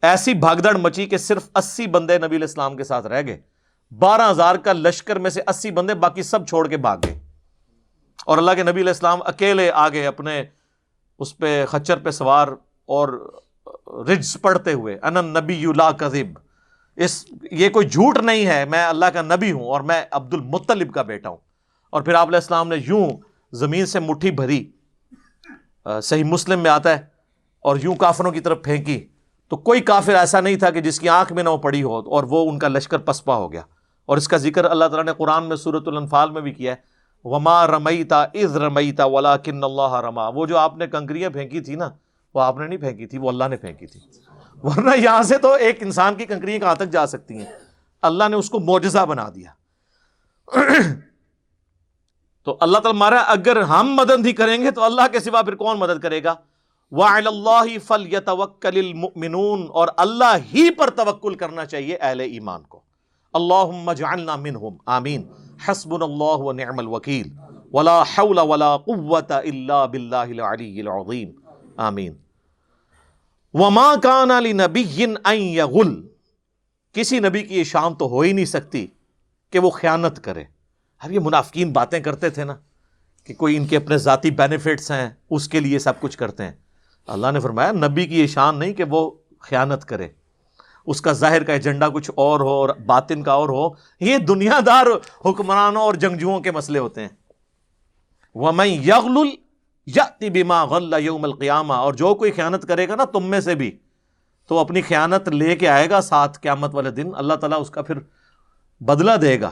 ایسی بھاگدڑ مچی کہ صرف اسی بندے نبی الاسلام کے ساتھ رہ گئے۔ بارہ ہزار کا لشکر میں سے اسی بندے باقی سب چھوڑ کے بھاگ گئے۔ اور اللہ کے نبی الاسلام اکیلے آگے اپنے اس پہ خچر پہ سوار اور رجز پڑھتے ہوئے۔ ان نبی لا کذب۔ اس یہ کوئی جھوٹ نہیں ہے، میں اللہ کا نبی ہوں اور میں عبد المطلب کا بیٹا ہوں۔ اور پھر آپ علیہ السلام نے یوں زمین سے مٹھی بھری۔ صحیح مسلم میں آتا ہے اور یوں کافروں کی طرف پھینکی۔ تو کوئی کافر ایسا نہیں تھا کہ جس کی آنکھ میں نہ وہ پڑی ہو اور وہ ان کا لشکر پسپا ہو گیا۔ اور اس کا ذکر اللہ تعالیٰ نے قرآن میں صورت الانفال میں بھی کیا ہے۔ وما رمیتا از رمیتا ولا کن اللہ رما وہ جو آپ نے کنکریاں پھینکی تھی نا، وہ آپ نے نہیں پھینکی تھی، وہ اللہ نے پھینکی تھی۔ ورنہ یہاں سے تو ایک انسان کی کنکریاں کہاں تک جا سکتی ہیں؟ اللہ نے اس کو موجزہ بنا دیا۔ تو اللہ تعالیٰ مارا اگر ہم مدد ہی کریں گے تو اللہ کے سوا پھر کون مدد کرے گا؟ اللہ فل یتوکل المؤمنون، اور اللہ ہی پر توکل کرنا چاہیے اہل ایمان کو۔ اللہ جعلنا منہم آمین۔ حسبنا اللہ ونعم الوکیل ولا حول ولا قوة الا باللہ العلی العظیم آمین۔ وما کان علی نبی یغل کسی نبی کی یہ شان تو ہو ہی نہیں سکتی کہ وہ خیانت کرے۔ ہر یہ منافقین باتیں کرتے تھے نا کہ کوئی ان کے اپنے ذاتی بینیفٹس ہیں، اس کے لیے سب کچھ کرتے ہیں۔ اللہ نے فرمایا، نبی کی یہ شان نہیں کہ وہ خیانت کرے۔ اس کا ظاہر کا ایجنڈا کچھ اور ہو اور باطن کا اور ہو، یہ دنیا دار حکمرانوں اور جنگجوؤں کے مسئلے ہوتے ہیں۔ وہ میں یغل بیما غل یوم القیامہ، اور جو کوئی خیانت کرے گا نا تم میں سے بھی، تو اپنی خیانت لے کے آئے گا ساتھ قیامت والے دن، اللہ تعالیٰ اس کا پھر بدلہ دے گا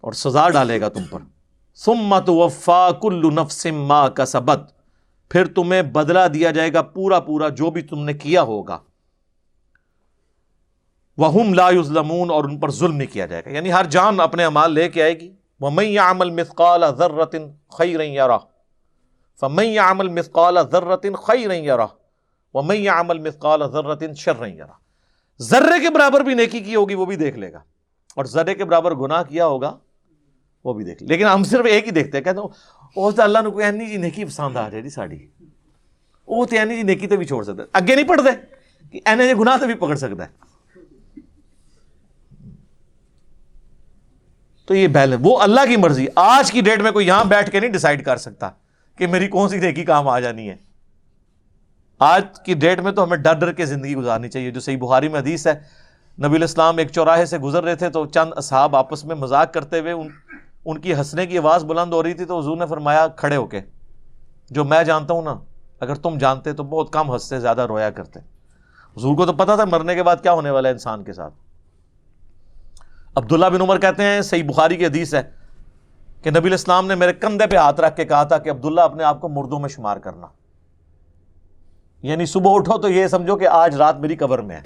اور سزا ڈالے گا تم پر۔ سمت وفا کل نفسم ما کا سبت پھر تمہیں بدلہ دیا جائے گا پورا پورا جو بھی تم نے کیا ہوگا۔ وہ لا یظلمون اور ان پر ظلم نہیں کیا جائے گا۔ یعنی ہر جان اپنے امال لے کے آئے گی۔ وَمَن يَعْمَلْ مِثْقَالَ ذَرَّةٍ خَيْرًا يَرَهُ فَمَن يَعْمَلْ مِثْقَالَ ذَرَّةٍ خَيْرًا يَرَهُ، وَمَن يَعْمَلْ مِثْقَالَ ذَرَّةٍ شَرًّا يَرَهُ۔ ذرے کے برابر بھی نیکی کی ہوگی وہ بھی دیکھ لے گا، اور ذرے کے برابر گناہ کیا ہوگا وہ بھی دیکھ لے۔ لیکن ہم صرف ایک ہی دیکھتے ہیں، کہتے ہیں وہ تو جی اللہ نے کوئی اینی جی نیکی پسند آ جائے جی ساڑی۔ وہ تو اینی جی نیکی تو بھی چھوڑ سکتا ہے۔ اگے نہیں پڑھتے کہ اینے جی گناہ تو بھی پکڑ سکتا ہے۔ تو یہ بیلنس، وہ اللہ کی مرضی، آج کی ڈیٹ میں کوئی یہاں بیٹھ کے نہیں ڈیسائیڈ کر سکتا۔ کہ میری کون سی نیکی کام آ جانی ہے۔ آج کی ڈیٹ میں تو ہمیں ڈر ڈر کے زندگی گزارنی چاہیے، جو صحیح بخاری میں حدیث ہے۔ نبی الاسلام ایک چوراہے سے گزر رہے تھے تو چند اصحاب آپس میں مذاق کرتے ہوئے ان ان کی ہنسنے کی آواز بلند ہو رہی تھی تو حضور نے فرمایا، کھڑے ہو کے۔ جو میں جانتا ہوں نا، اگر تم جانتے تو بہت کم ہنستے زیادہ رویا کرتے۔ حضور کو تو پتا تھا مرنے کے بعد کیا ہونے والا ہے انسان کے ساتھ۔ عبداللہ بن عمر کہتے ہیں، صحیح بخاری کی حدیث ہے۔ کہ نبی الاسلام نے میرے کندھے پہ ہاتھ رکھ کے کہا تھا کہ عبداللہ اپنے آپ کو مردوں میں شمار کرنا۔ یعنی صبح اٹھو تو یہ سمجھو کہ آج رات میری قبر میں ہے۔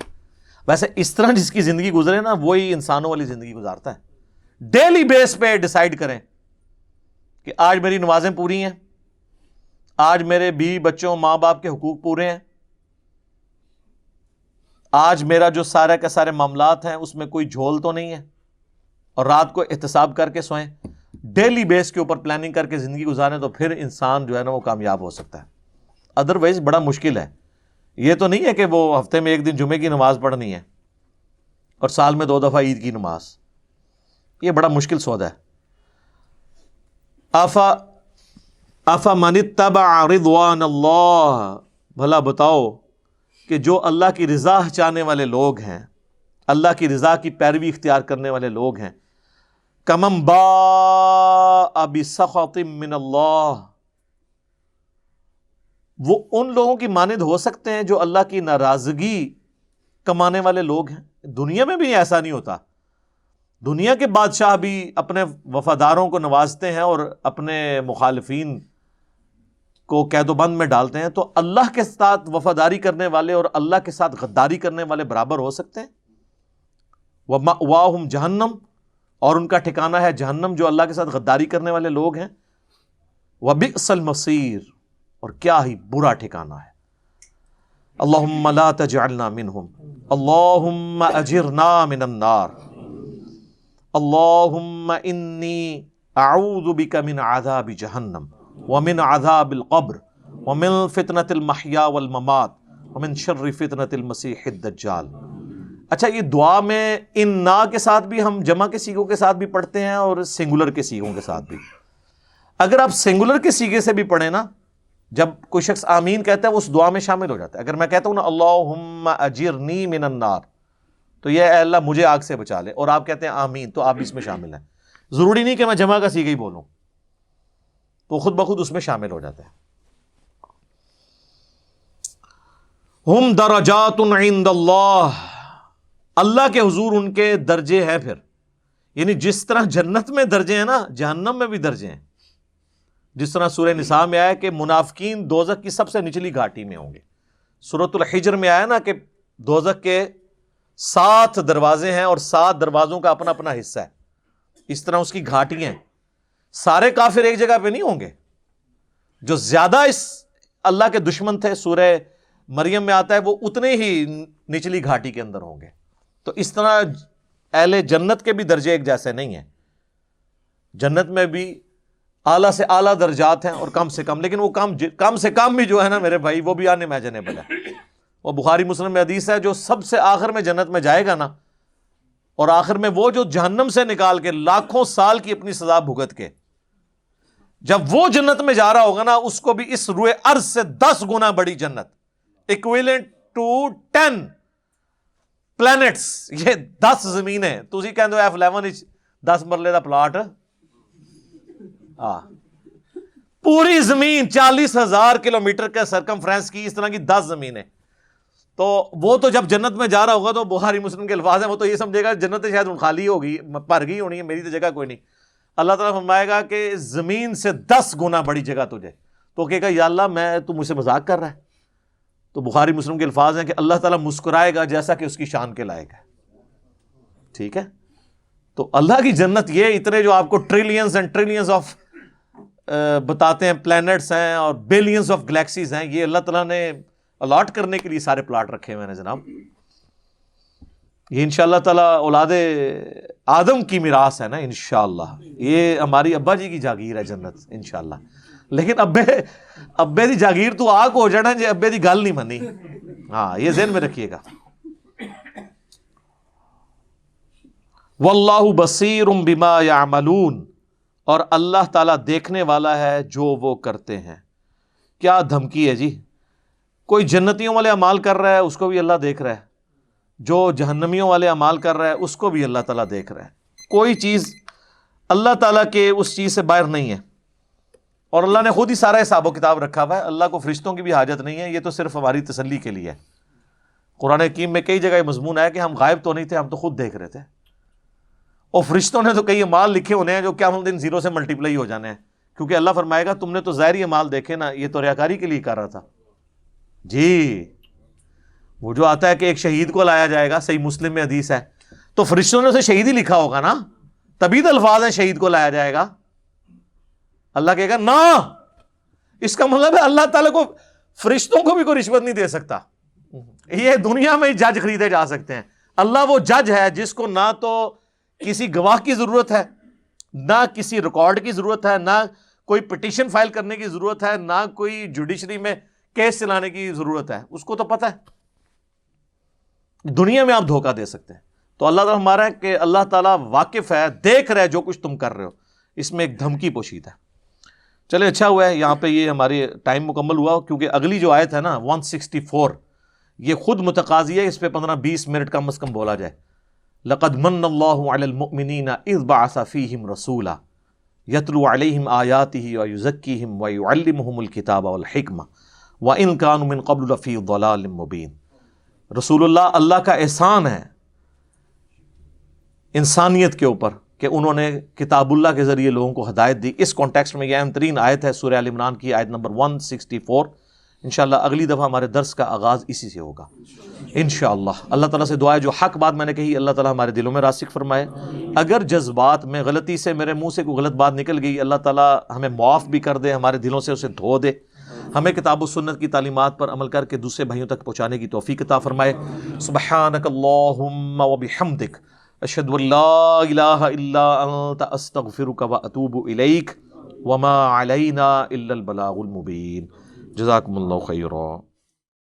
ویسے اس طرح جس کی زندگی گزرے نا، وہی انسانوں والی زندگی گزارتا ہے۔ ڈیلی بیس پہ ڈسائڈ کریں کہ آج میری نمازیں پوری ہیں۔ آج میرے بیوی بچوں، ماں باپ کے حقوق پورے ہیں۔ آج میرا جو سارے کے سارے معاملات ہیں، اس میں کوئی جھول تو نہیں ہے۔ اور رات کو احتساب کر کے سوئیں۔ ڈیلی بیس کے اوپر پلاننگ کر کے زندگی گزاریں تو پھر انسان جو ہے نا وہ کامیاب ہو سکتا ہے۔ ادر وائز بڑا مشکل ہے۔ یہ تو نہیں ہے کہ وہ ہفتے میں ایک دن جمعے کی نماز پڑھنی ہے اور سال میں دو دفعہ عید کی نماز۔ یہ بڑا مشکل سودا ہے۔ آفا آفا من تبا رضوان اللہ، بھلا بتاؤ کہ جو اللہ کی رضا چاہنے والے لوگ ہیں، اللہ کی رضا کی پیروی اختیار کرنے والے لوگ ہیں کمم با ابی من اللہ۔ وہ ان لوگوں کی مانند ہو سکتے ہیں جو اللہ کی ناراضگی کمانے والے لوگ ہیں۔ دنیا میں بھی ایسا نہیں ہوتا۔ دنیا کے بادشاہ بھی اپنے وفاداروں کو نوازتے ہیں اور اپنے مخالفین کو قید و بند میں ڈالتے ہیں۔ تو اللہ کے ساتھ وفاداری کرنے والے اور اللہ کے ساتھ غداری کرنے والے برابر ہو سکتے ہیں۔ واہم جہنم۔ اور ان کا ٹھکانا ہے جہنم جو اللہ کے ساتھ غداری کرنے والے لوگ ہیں۔ وہ بکسل مسیر اور کیا ہی برا ٹھکانا ہے۔ اللہ لا تجعلنا منہم۔ اللہم اجرنا من النار۔ اللہم انی اعوذ بک من عذاب جہنم۔ ومن عذاب القبر۔ ومن فتنة المحیا والممات۔ ومن شر فتنة المسیح الدجال۔ اچھا یہ دعا میں ان نا کے ساتھ بھی ہم جمع کے سیگوں کے ساتھ بھی پڑھتے ہیں اور سنگولر کے سیگوں کے ساتھ بھی۔ اگر آپ سنگولر کے سیگے سے بھی پڑھیں نا، جب کوئی شخص آمین کہتا ہے، وہ اس دعا میں شامل ہو جاتا ہے۔ اگر میں کہتا ہوں نا اللہ اجرنی من النار تو یہ اے اللہ مجھے آگ سے بچا لے۔ اور آپ کہتے ہیں آمین، تو آپ اس میں شامل ہیں۔ ضروری نہیں کہ میں جمع کا سیگا ہی بولوں۔ تو خود بخود اس میں شامل ہو جاتا ہے۔ ہم درجات عند اللہ۔ اللہ کے حضور ان کے درجے ہیں پھر۔ یعنی جس طرح جنت میں درجے ہیں نا، جہنم میں بھی درجے ہیں۔ جس طرح سورہ نساء میں آیا کہ منافقین دوزک کی سب سے نچلی گھاٹی میں ہوں گے۔ صورت الحجر میں آیا نا کہ دوزک کے سات دروازے ہیں اور سات دروازوں کا اپنا اپنا حصہ ہے۔ اس طرح اس کی گھاٹیاں سارے کافر ایک جگہ پہ نہیں ہوں گے۔ جو زیادہ اس اللہ کے دشمن تھے، سورہ مریم میں آتا ہے، وہ اتنے ہی نچلی گھاٹی کے اندر ہوں گے۔ تو اس طرح اہل جنت کے بھی درجے ایک جیسے نہیں ہیں۔ جنت میں بھی اعلیٰ سے اعلیٰ درجات ہیں اور کم سے کم، لیکن وہ کم جی، کم سے کم بھی جو ہے نا میرے بھائی، وہ بھی آنے ہے وہ بخاری مسلم میں حدیث ہے، جو سب سے آخر میں جنت میں جائے گا نا، اور آخر میں وہ جو جہنم سے نکال کے لاکھوں سال کی اپنی سزا بھگت کے، جب وہ جنت میں جا رہا ہوگا نا، اس کو بھی اس روئے ارض سے دس گنا بڑی جنت۔ اکویلنٹ ٹو ٹین پلانٹس یہ دس زمینیں تھی کہ ایف الیون دس مرلے کا پلاٹ پوری زمین چالیس ہزار کلو میٹر کے سرکم فرینس کی اس طرح کی دس زمینیں تو وہ تو جب جنت میں جا رہا ہوگا تو بہاری مسلم کے الفاظ ہیں، وہ تو یہ سمجھے گا جنت شاید خالی ہوگی، پر گئی ہونی ہے، میری تو جگہ کوئی نہیں. اللہ تعالیٰ فرمائے گا کہ زمین سے دس گنا بڑی جگہ تجھے. تو کہے گا، یا اللہ، میں تو مجھ سے مذاق کر رہا ہے. تو بخاری مسلم کے الفاظ ہیں کہ اللہ تعالیٰ مسکرائے گا جیسا کہ اس کی شان کے لائق ہے۔ ٹھیک ہے؟ تو اللہ کی جنت یہ اتنے جو آپ کو ٹریلینس اینڈ ٹریلینس آف بتاتے ہیں پلانٹس ہیں اور بلینس آف گلیکسیز ہیں، یہ اللہ تعالیٰ نے الاٹ کرنے کے لیے سارے پلاٹ رکھے ہوئے ہیں جناب۔ یہ ان شاء اللہ تعالیٰ اولاد آدم کی میراث ہے نا ان شاء اللہ یہ ہماری ابا جی کی جاگیر ہے جنت ان شاء اللہ لیکن ابے ابے دی جاگیر تو آگ ہو جانا جی ابے دی گل نہیں منی۔ ہاں یہ ذہن میں رکھیے گا۔ واللہ بصیر بما یعملون۔ اور اللہ تعالیٰ دیکھنے والا ہے جو وہ کرتے ہیں۔ کیا دھمکی ہے جی؟ کوئی جنتیوں والے امال کر رہا ہے، اس کو بھی اللہ دیکھ رہا ہے۔ جو جہنمیوں والے امال کر رہا ہے، اس کو بھی اللہ تعالیٰ دیکھ رہا ہے۔ کوئی چیز اللہ تعالیٰ کے اس چیز سے باہر نہیں ہے۔ اور اللہ نے خود ہی سارا حساب و کتاب رکھا ہوا ہے۔ اللہ کو فرشتوں کی بھی حاجت نہیں ہے، یہ تو صرف ہماری تسلی کے لیے ہے۔ قرآن حکیم میں کئی جگہ یہ مضمون ہے کہ ہم غائب تو نہیں تھے، ہم تو خود دیکھ رہے تھے۔ اور فرشتوں نے تو کئی مال لکھے ہونے ہیں جو کیا دن زیرو سے ملٹیپلائی ہو جانے ہیں۔ کیونکہ اللہ فرمائے گا، تم نے تو ظاہری مال دیکھے نا، یہ تو ریاکاری کے لیے کر رہا تھا۔ جی وہ جو آتا ہے کہ ایک شہید کو لایا جائے گا، صحیح مسلم میں حدیث ہے۔ تو فرشتوں نے اسے شہید ہی لکھا ہوگا نا۔ تبھی تو الفاظ ہے شہید کو لایا جائے گا۔ اللہ کہے گا نا اس کا مطلب ہے اللہ تعالیٰ کو فرشتوں کو بھی کوئی رشوت نہیں دے سکتا۔ یہ دنیا میں جج خریدے جا سکتے ہیں۔ اللہ وہ جج ہے جس کو نہ تو کسی گواہ کی ضرورت ہے، نہ کسی ریکارڈ کی ضرورت ہے، نہ کوئی پٹیشن فائل کرنے کی ضرورت ہے، نہ کوئی جوڈیشری میں کیس چلانے کی ضرورت ہے۔ اس کو تو پتہ ہے۔ دنیا میں آپ دھوکہ دے سکتے ہیں۔ تو اللہ تعالیٰ ہمارا ہے کہ اللہ تعالیٰ واقف ہے، دیکھ رہے جو کچھ تم کر رہے ہو۔ اس میں ایک دھمکی پوشید ہے۔ چلے اچھا ہوا ہے۔ یہاں پہ یہ ہماری ٹائم مکمل ہوا، کیونکہ اگلی جو آیت ہے نا ون سکسٹی فور یہ خود متقاضی ہے۔ اس پہ پندرہ بیس منٹ کم از کم بولا جائے۔ لقد من اللہ علی المؤمنین اذ بعث فیہم رسولا یتلو علیہم آیاته ویزکیہم ویعلمہم الكتاب والحکمہ وان كانوا من قبل لفی ضلال مبین۔ رسول اللہ اللہ کا احسان ہے انسانیت کے اوپر۔ کہ انہوں نے کتاب اللہ کے ذریعے لوگوں کو ہدایت دی۔ اس کانٹیکسٹ میں یہ اہم ترین آیت ہے سورہ عال عمران کی آیت نمبر 164 انشاءاللہ اگلی دفعہ ہمارے درس کا آغاز اسی سے ہوگا۔ انشاءاللہ۔ اللہ تعالیٰ سے دعائے جو حق بات میں نے کہی، اللہ تعالیٰ ہمارے دلوں میں راسک فرمائے۔ اگر جذبات میں غلطی سے میرے منہ سے کوئی غلط بات نکل گئی، اللہ تعالیٰ ہمیں معاف بھی کر دے، ہمارے دلوں سے اسے دھو دے۔ ہمیں کتاب و سنت کی تعلیمات پر عمل کر کے دوسرے بھائیوں تک پہنچانے کی توفیق عطا فرمائے۔ سبحانک اللہم و بحمدک۔ اشد اللہ الہ الا انت استغفرک و اتوب الیک وما علینا الا البلاغ المبین جزاکم اللہ خیرہ